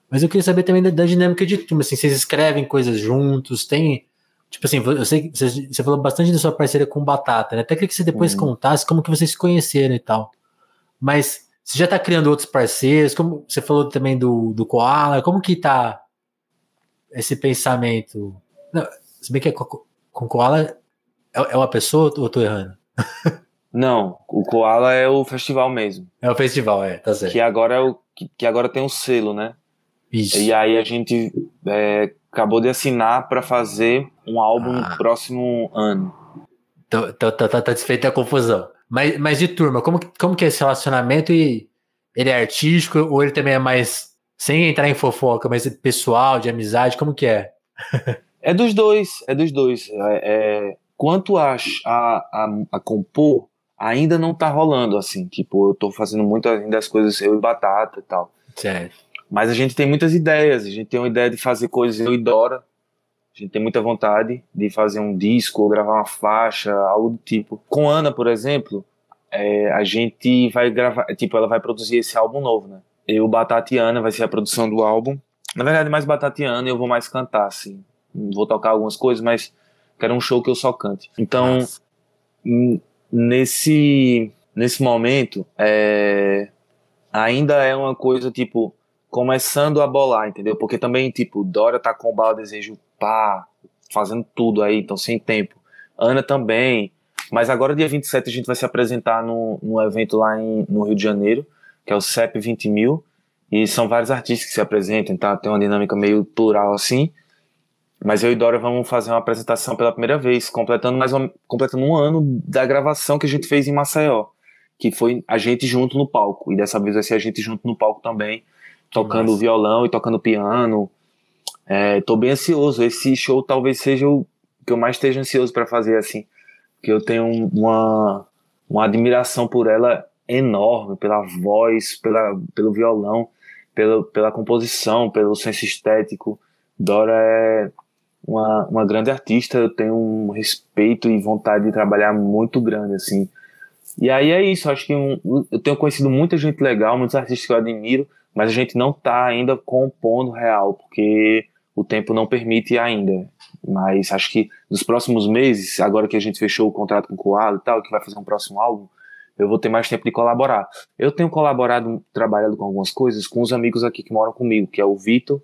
mas eu queria saber também da, da, dinâmica de turma, assim, vocês escrevem coisas juntos, tem. Tipo assim, eu sei que você, você falou bastante da sua parceria com Batata, né? Até queria que você depois uhum. contasse como que vocês se conheceram e tal. Mas você já está criando outros parceiros? Como você falou também do, do Koala, como que tá esse pensamento? Não, se bem que é com, com Koala é, é uma pessoa ou tô errando? Não, o Koala é o festival mesmo. É o festival, é, tá certo. Que agora, é o, que, que agora tem um selo, né? Isso. E aí a gente é, acabou de assinar para fazer um álbum ah. no próximo ano. Então, tá, tá, tá, tá desfeita a confusão. Mas, mas de turma, como, como que é esse relacionamento e ele é artístico ou ele também é mais, sem entrar em fofoca, mas pessoal, de amizade, como que é? é dos dois, é dos dois. É, é, quanto a, a, a, compor, ainda não tá rolando assim, tipo, eu tô fazendo muito ainda as coisas eu e Batata e tal. Certo. Mas a gente tem muitas ideias, a gente tem uma ideia de fazer coisas eu e Dora, a gente tem muita vontade de fazer um disco ou gravar uma faixa, algo do tipo. Com Ana, por exemplo, é, a gente vai gravar, tipo, ela vai produzir esse álbum novo, né? Eu, Batatiana, vai ser a produção do álbum. Na verdade, mais Batatiana eu vou mais cantar, assim. Vou tocar algumas coisas, mas quero um show que eu só cante. Então, nesse, nesse momento, é, ainda é uma coisa, tipo, começando a bolar, entendeu? Porque também, tipo, Dora tá com o Bala Desejo pá, fazendo tudo aí, então sem tempo. Ana também. Mas agora, dia 27, a gente vai se apresentar no, no evento lá em, no Rio de Janeiro, que é o CEP 20 mil. E são vários artistas que se apresentam, tá? Tem uma dinâmica meio plural assim. Mas eu e Dora vamos fazer uma apresentação pela primeira vez, completando mais uma, completando um ano da gravação que a gente fez em Maceió, que foi a gente junto no palco. E dessa vez vai ser a gente junto no palco também, tocando violão e tocando piano, é, tô bem ansioso. Esse show talvez seja o que eu mais esteja ansioso para fazer assim, que eu tenho uma uma admiração por ela enorme, pela voz, pela, pelo violão. pela, pela composição, pelo senso estético. Dora é uma, uma grande artista, eu tenho um respeito e vontade de trabalhar muito grande, assim. E aí é isso, acho que um, eu tenho conhecido muita gente legal, muitos artistas que eu admiro, mas a gente não está ainda compondo real, porque o tempo não permite ainda. Mas acho que nos próximos meses, agora que a gente fechou o contrato com o Koala e tal, que vai fazer um próximo álbum, eu vou ter mais tempo de colaborar. Eu tenho colaborado, trabalhado com algumas coisas com os amigos aqui que moram comigo, que é o Vitor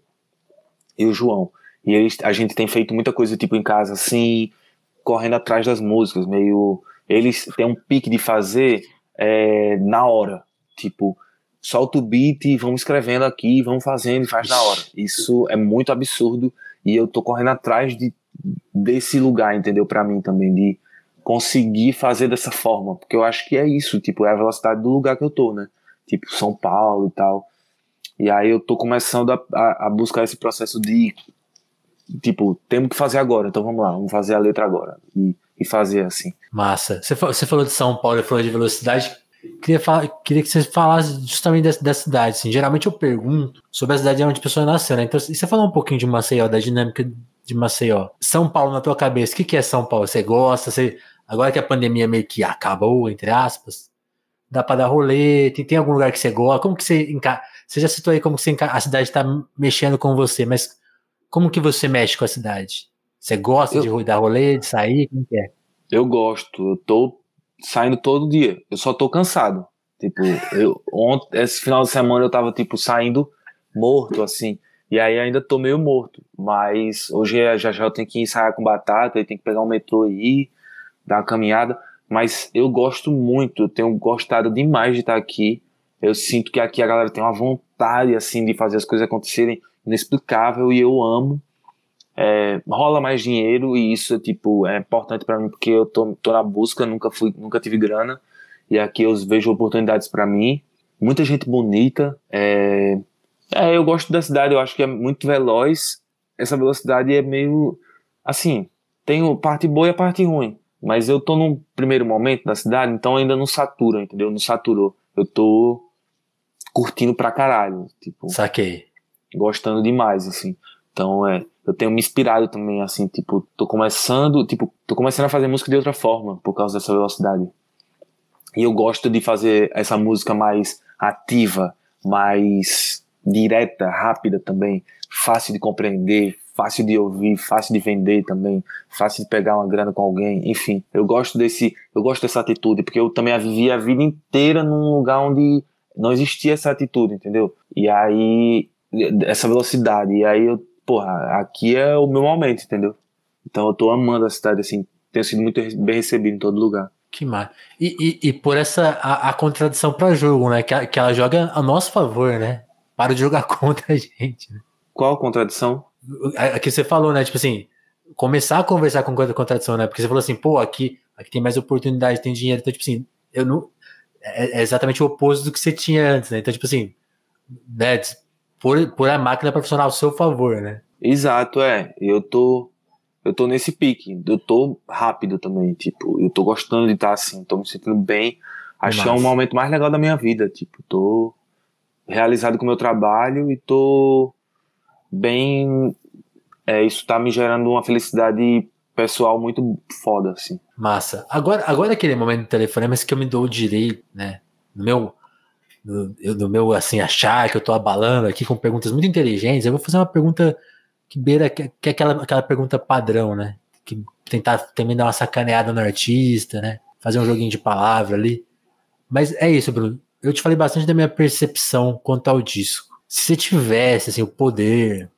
e o João. E eles, a gente tem feito muita coisa tipo em casa assim, correndo atrás das músicas, meio eles têm um pique de fazer é, na hora, tipo solta o beat, vamos escrevendo aqui, vamos fazendo e faz na hora. Isso é muito absurdo e eu tô correndo atrás de, desse lugar, entendeu? Para mim também, de conseguir fazer dessa forma, porque eu acho que é isso, tipo, é a velocidade do lugar que eu tô, né? Tipo, São Paulo e tal. E aí eu tô começando a, a, a buscar esse processo de, tipo, temos que fazer agora, então vamos lá, vamos fazer a letra agora. E, e fazer assim. Massa. Você, você falou de São Paulo, falou de velocidade. Queria, falar, queria que você falasse justamente da, da cidade. Assim. Geralmente eu pergunto sobre a cidade onde a pessoa nasceu, né? Então, você falou um pouquinho de Maceió, da dinâmica de Maceió. São Paulo na tua cabeça, o que, que é São Paulo? Você gosta? Você, agora que a pandemia meio que acabou, entre aspas, dá pra dar rolê? Tem, tem algum lugar que você gosta? Como que você enca... Você já citou aí como que você enca... a cidade tá mexendo com você, mas como que você mexe com a cidade? Você gosta eu... de dar rolê, de sair? Como que é? Eu gosto. Eu tô saindo todo dia. Eu só tô cansado. Tipo, eu, ontem, esse final de semana eu tava, tipo, saindo morto, assim. E aí ainda tô meio morto. Mas hoje é, já já eu tenho que ensaiar com batata, eu tenho que pegar um metrô e ir, dar uma caminhada. Mas eu gosto muito, eu tenho gostado demais de estar aqui. Eu sinto que aqui a galera tem uma vontade, assim, de fazer as coisas acontecerem inexplicável e eu amo é, rola mais dinheiro e isso tipo é importante para mim porque eu tô, tô na busca nunca fui nunca tive grana. E aqui eu vejo oportunidades para mim. Muita gente bonita é, é, eu gosto da cidade eu acho que é muito veloz. Essa velocidade é meio assim tem parte boa e a parte ruim. Mas eu tô num primeiro momento da cidade então ainda não satura entendeu? Não saturou. Eu tô curtindo pra caralho tipo saquei. gostando demais assim. Então é eu tenho me inspirado também, assim, tipo, tô começando, tipo, tô começando a fazer música de outra forma, por causa dessa velocidade. E eu gosto de fazer essa música mais ativa, mais direta, rápida também, fácil de compreender, fácil de ouvir, fácil de vender também, fácil de pegar uma grana com alguém, enfim, eu gosto desse, eu gosto dessa atitude, porque eu também vivi a vida inteira num lugar onde não existia essa atitude, entendeu? E aí, essa velocidade, e aí eu porra, aqui é o meu momento, entendeu? Então eu tô amando a cidade, assim, tenho sido muito bem recebido em todo lugar. Que mar. E, e, e, por essa a, a contradição para jogo, né? Que, que ela joga a nosso favor, né? Para de jogar contra a gente. Né? Qual a contradição? Aqui você falou, né? Tipo assim, começar a conversar com coisa contradição, né? Porque você falou assim, pô, aqui, aqui tem mais oportunidade, tem dinheiro. Então, tipo assim, eu não. É, é exatamente o oposto do que você tinha antes, né? Então, tipo assim, né? Por, por a máquina para funcionar ao seu favor, né? Exato, é. Eu tô eu tô nesse pique. Eu tô rápido também, tipo, eu tô gostando de estar assim, tô me sentindo bem. Acho que é um momento mais legal da minha vida, tipo, tô realizado com o meu trabalho e tô bem é, isso tá me gerando uma felicidade pessoal muito foda, assim. Massa. Agora, agora é aquele momento do telefone, mas que eu me dou o direito, né? No meu no, no, meu assim achar que eu tô abalando aqui com perguntas muito inteligentes, eu vou fazer uma pergunta que beira que, que é aquela, aquela pergunta padrão, né? Que tentar também dar uma sacaneada no artista, né? Fazer um joguinho de palavra ali. Mas é isso, Bruno. Eu te falei bastante da minha percepção quanto ao disco. Se você tivesse assim, o poder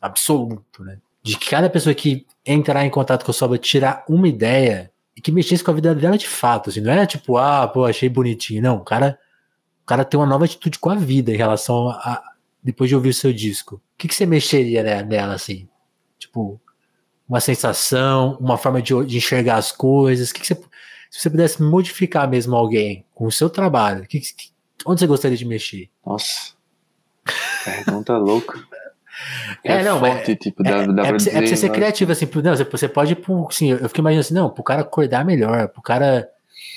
absoluto, né? De que cada pessoa que entrar em contato com a sua tirar uma ideia e que mexesse com a vida dela de fato, assim, não é tipo, ah, pô, achei bonitinho. Não, o cara o cara tem uma nova atitude com a vida em relação a. Depois de ouvir o seu disco. O que, que você mexeria nela, assim? Tipo, uma sensação, uma forma de, de enxergar as coisas? Que que você, se você pudesse modificar mesmo alguém com o seu trabalho, que, que, onde você gostaria de mexer? Nossa. Pergunta louca. É, é, não, forte, é, tipo, dá, é, dá é, pra dizer, é pra você ser criativo, assim, não, você pode, assim, eu fico imaginando assim, não, pro cara acordar melhor, pro cara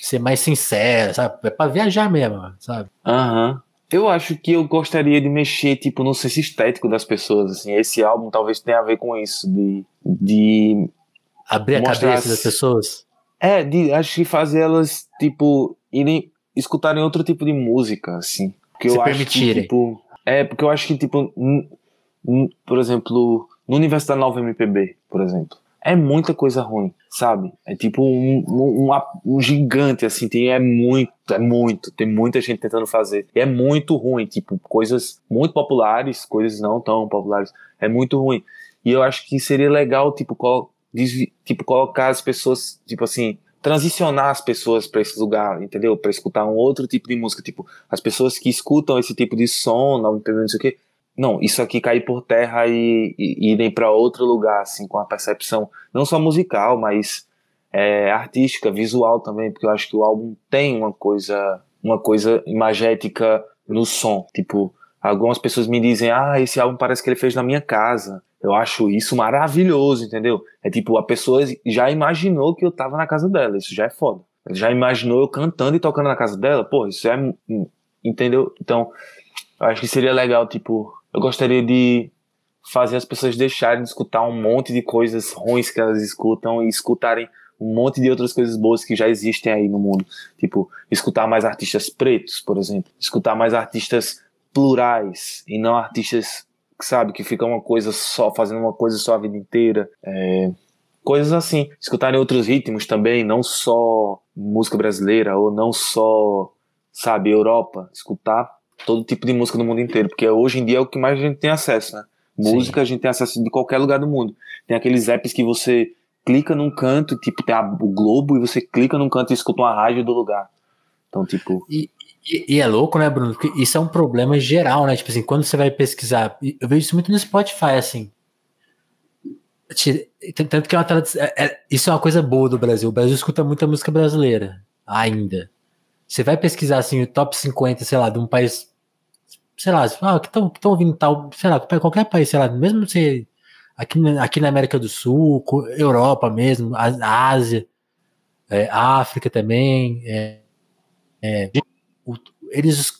ser mais sincero, sabe? É pra viajar mesmo, sabe? Aham. Uhum. Eu acho que eu gostaria de mexer, tipo, no senso estético das pessoas, assim. Esse álbum talvez tenha a ver com isso, de... de Abrir a cabeça das pessoas? É, de, acho que fazer elas, tipo, irem escutarem outro tipo de música, assim. Porque Se eu permitirem. acho que, tipo... É, porque eu acho que, tipo, por exemplo, no universo da nova MPB, por exemplo, é muita coisa ruim, sabe? É tipo um, um, um- um gigante, assim, tem, é muito, é muito, tem muita gente tentando fazer. E é muito ruim, tipo, coisas muito populares, coisas não tão populares, é muito ruim. E eu acho que seria legal, tipo, tipo colocar as pessoas, tipo assim, transicionar as pessoas para esse lugar, entendeu? Para escutar um outro tipo de música, tipo, as pessoas que escutam esse tipo de som, não não sei o quê, não, isso aqui cair por terra e, e, e irem para outro lugar, assim, com a percepção, não só musical, mas é, artística, visual também, porque eu acho que o álbum tem uma coisa, uma coisa imagética no som. Tipo, algumas pessoas me dizem, ah, esse álbum parece que ele fez na minha casa. Eu acho isso maravilhoso, entendeu? É tipo, a pessoa já imaginou que eu tava na casa dela, isso já é foda. Já imaginou eu cantando e tocando na casa dela? Pô, isso é. Entendeu? Então, eu acho que seria legal, tipo, eu gostaria de fazer as pessoas deixarem de escutar um monte de coisas ruins que elas escutam e escutarem um monte de outras coisas boas que já existem aí no mundo. Tipo, escutar mais artistas pretos, por exemplo. Escutar mais artistas plurais e não artistas, sabe, que ficam uma coisa só, fazendo uma coisa só a vida inteira. É, coisas assim. Escutarem outros ritmos também, não só música brasileira ou não só, sabe, Europa. Escutar todo tipo de música do mundo inteiro, porque hoje em dia é o que mais a gente tem acesso, né? Música Sim. a gente tem acesso de qualquer lugar do mundo. Tem aqueles apps que você clica num canto, tipo, tem a, o Globo, e você clica num canto e escuta uma rádio do lugar. Então, tipo. E, e, e, é louco, né, Bruno? Porque isso é um problema geral, né? Tipo assim, quando você vai pesquisar. Eu vejo isso muito no Spotify, assim. Tanto que é uma tradição. É, é, isso é uma coisa boa do Brasil. O Brasil escuta muita música brasileira, ainda. Você vai pesquisar, assim, o top 50, sei lá, de um país. Sei lá, ah, que estão ouvindo tal. Sei lá, qualquer país, sei lá, mesmo você aqui, aqui na América do Sul, Europa mesmo, a Ásia, é, África também. É, é, eles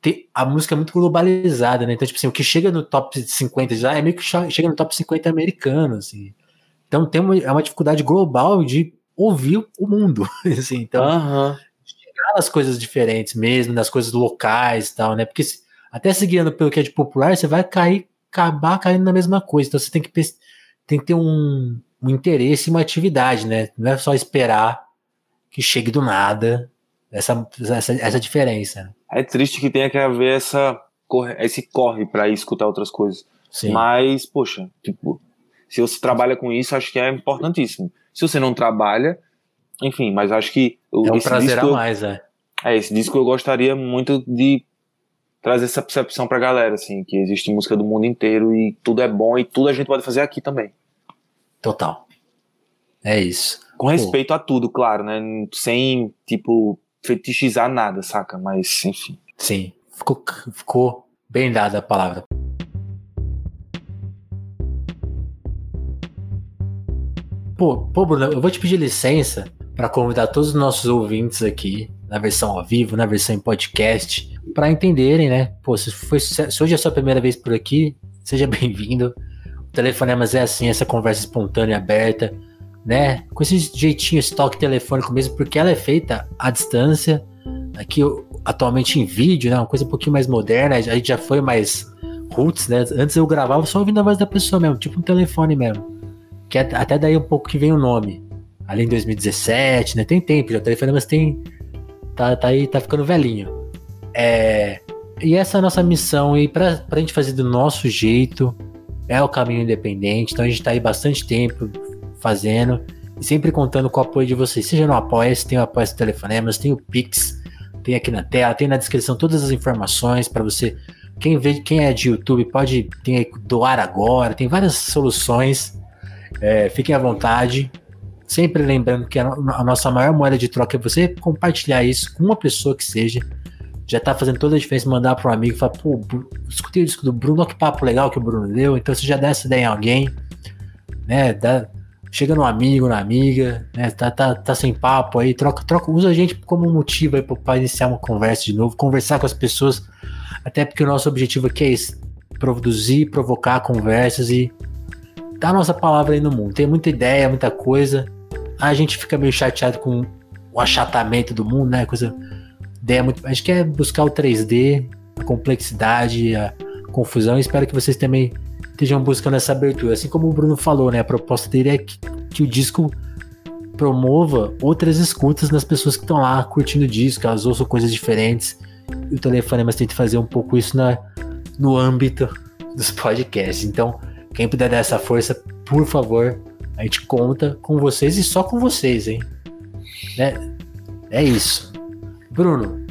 tem, a música é muito globalizada, né? Então, tipo assim, o que chega no top 50 já é meio que chega no top 50 americano, assim. Então tem uma, é uma dificuldade global de ouvir o mundo, assim. Então, uhum. Chegar nas coisas diferentes mesmo, nas coisas locais e tal, né? Porque se, até seguindo pelo que é de popular, você vai cair acabar caindo na mesma coisa. Então você tem que, tem que ter um, um interesse e uma atividade, né? Não é só esperar que chegue do nada essa, essa, essa diferença. Né? É triste que tenha que haver essa, esse corre para escutar outras coisas. Sim. Mas, poxa, tipo, se você trabalha com isso, acho que é importantíssimo. Se você não trabalha, enfim, mas acho que. É um prazer a mais, é. É, esse disco eu gostaria muito de trazer essa percepção pra galera, assim, que existe música do mundo inteiro e tudo é bom e tudo a gente pode fazer aqui também. Total. É isso. Com respeito Pô. a tudo, claro, né? Sem, tipo, fetichizar nada, saca? Mas, enfim. Sim, ficou, ficou bem dada a palavra. Pô, pô, Bruno, eu vou te pedir licença para convidar todos os nossos ouvintes aqui, na versão ao vivo, na versão em podcast, para entenderem, né? Pô, se, foi, se hoje é a sua primeira vez por aqui, seja bem-vindo. O Telefonemas é assim, essa conversa espontânea aberta, né? Com esse jeitinho, esse toque telefônico mesmo, porque ela é feita à distância, aqui atualmente em vídeo, né? Uma coisa um pouquinho mais moderna, a gente já foi mais roots, né? Antes eu gravava só ouvindo a voz da pessoa mesmo, tipo um telefone mesmo. Que é até daí um pouco que vem o nome. Ali em 2017, né? Tem tempo já, o Telefonemas tem. Tá, tá aí, tá ficando velhinho. É, e essa é a nossa missão, e para a gente fazer do nosso jeito, é o caminho independente. Então a gente está aí bastante tempo fazendo, e sempre contando com o apoio de vocês. Seja no Apoia, tem o Apoia Telefonemas, tem o Pix, tem aqui na tela, tem na descrição todas as informações para você. Quem vê, quem é de YouTube pode tem doar agora, tem várias soluções. É, fiquem à vontade. Sempre lembrando que a, a nossa maior moeda de troca é você compartilhar isso com uma pessoa que seja já tá fazendo toda a diferença mandar para um amigo e falar, pô, escutei o disco do Bruno, que papo legal que o Bruno deu, então você já dá essa ideia em alguém, né? Dá, chega no amigo, na amiga, né? Tá, tá, tá sem papo aí, troca, troca, usa a gente como motivo aí para iniciar uma conversa de novo, conversar com as pessoas, até porque o nosso objetivo aqui é esse, produzir, provocar conversas e dar nossa palavra aí no mundo. Tem muita ideia, muita coisa. A gente fica meio chateado com o achatamento do mundo, né? Coisa ideia muito, a gente quer buscar o 3D, a complexidade, a confusão. Espero que vocês também estejam buscando essa abertura. Assim como o Bruno falou, né? A proposta dele é que, que o disco promova outras escutas nas pessoas que estão lá curtindo o disco, elas ouçam coisas diferentes. E o Telefonemas tenta fazer um pouco isso na, no âmbito dos podcasts. Então, quem puder dar essa força, por favor, a gente conta com vocês e só com vocês, hein? É, é isso. Bruno,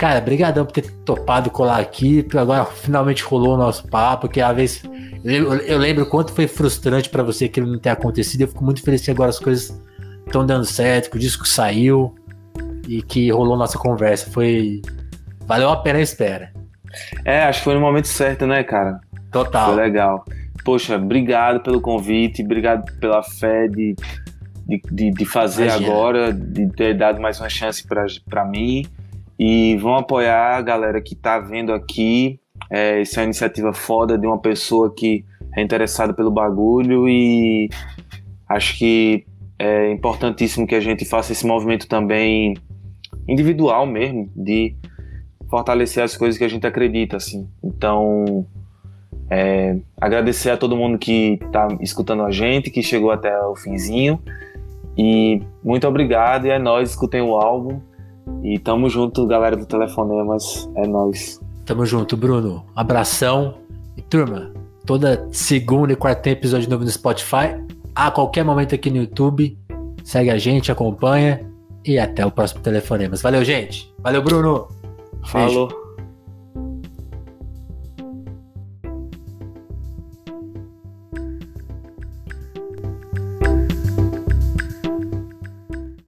Cara, brigadão por ter topado colar aqui, agora finalmente rolou o nosso papo, que às vezes eu, eu lembro quanto foi frustrante para você aquilo não ter acontecido. Eu fico muito feliz que agora as coisas estão dando certo, que o disco saiu e que rolou nossa conversa. Foi valeu a pena a espera. É, acho que foi no momento certo, né, cara? Total. Foi legal. Poxa, obrigado pelo convite, obrigado pela fé de, de, de, de fazer Imagina. agora, de ter dado mais uma chance para mim. E vão apoiar a galera que tá vendo aqui. É, essa é uma iniciativa foda de uma pessoa que é interessada pelo bagulho e acho que é importantíssimo que a gente faça esse movimento também individual mesmo, de fortalecer as coisas que a gente acredita, assim. Então, é, agradecer a todo mundo que está escutando a gente, que chegou até o finzinho. E muito obrigado, e é nóis, escutem o álbum. E tamo junto, galera do Telefonemas. É nóis. Tamo junto, Bruno. Abração. E turma, toda segunda e quarta tem episódio novo no Spotify. A qualquer momento aqui no YouTube. Segue a gente, acompanha. E até o próximo Telefonemas. Valeu, gente. Valeu, Bruno. Falou. Beijo.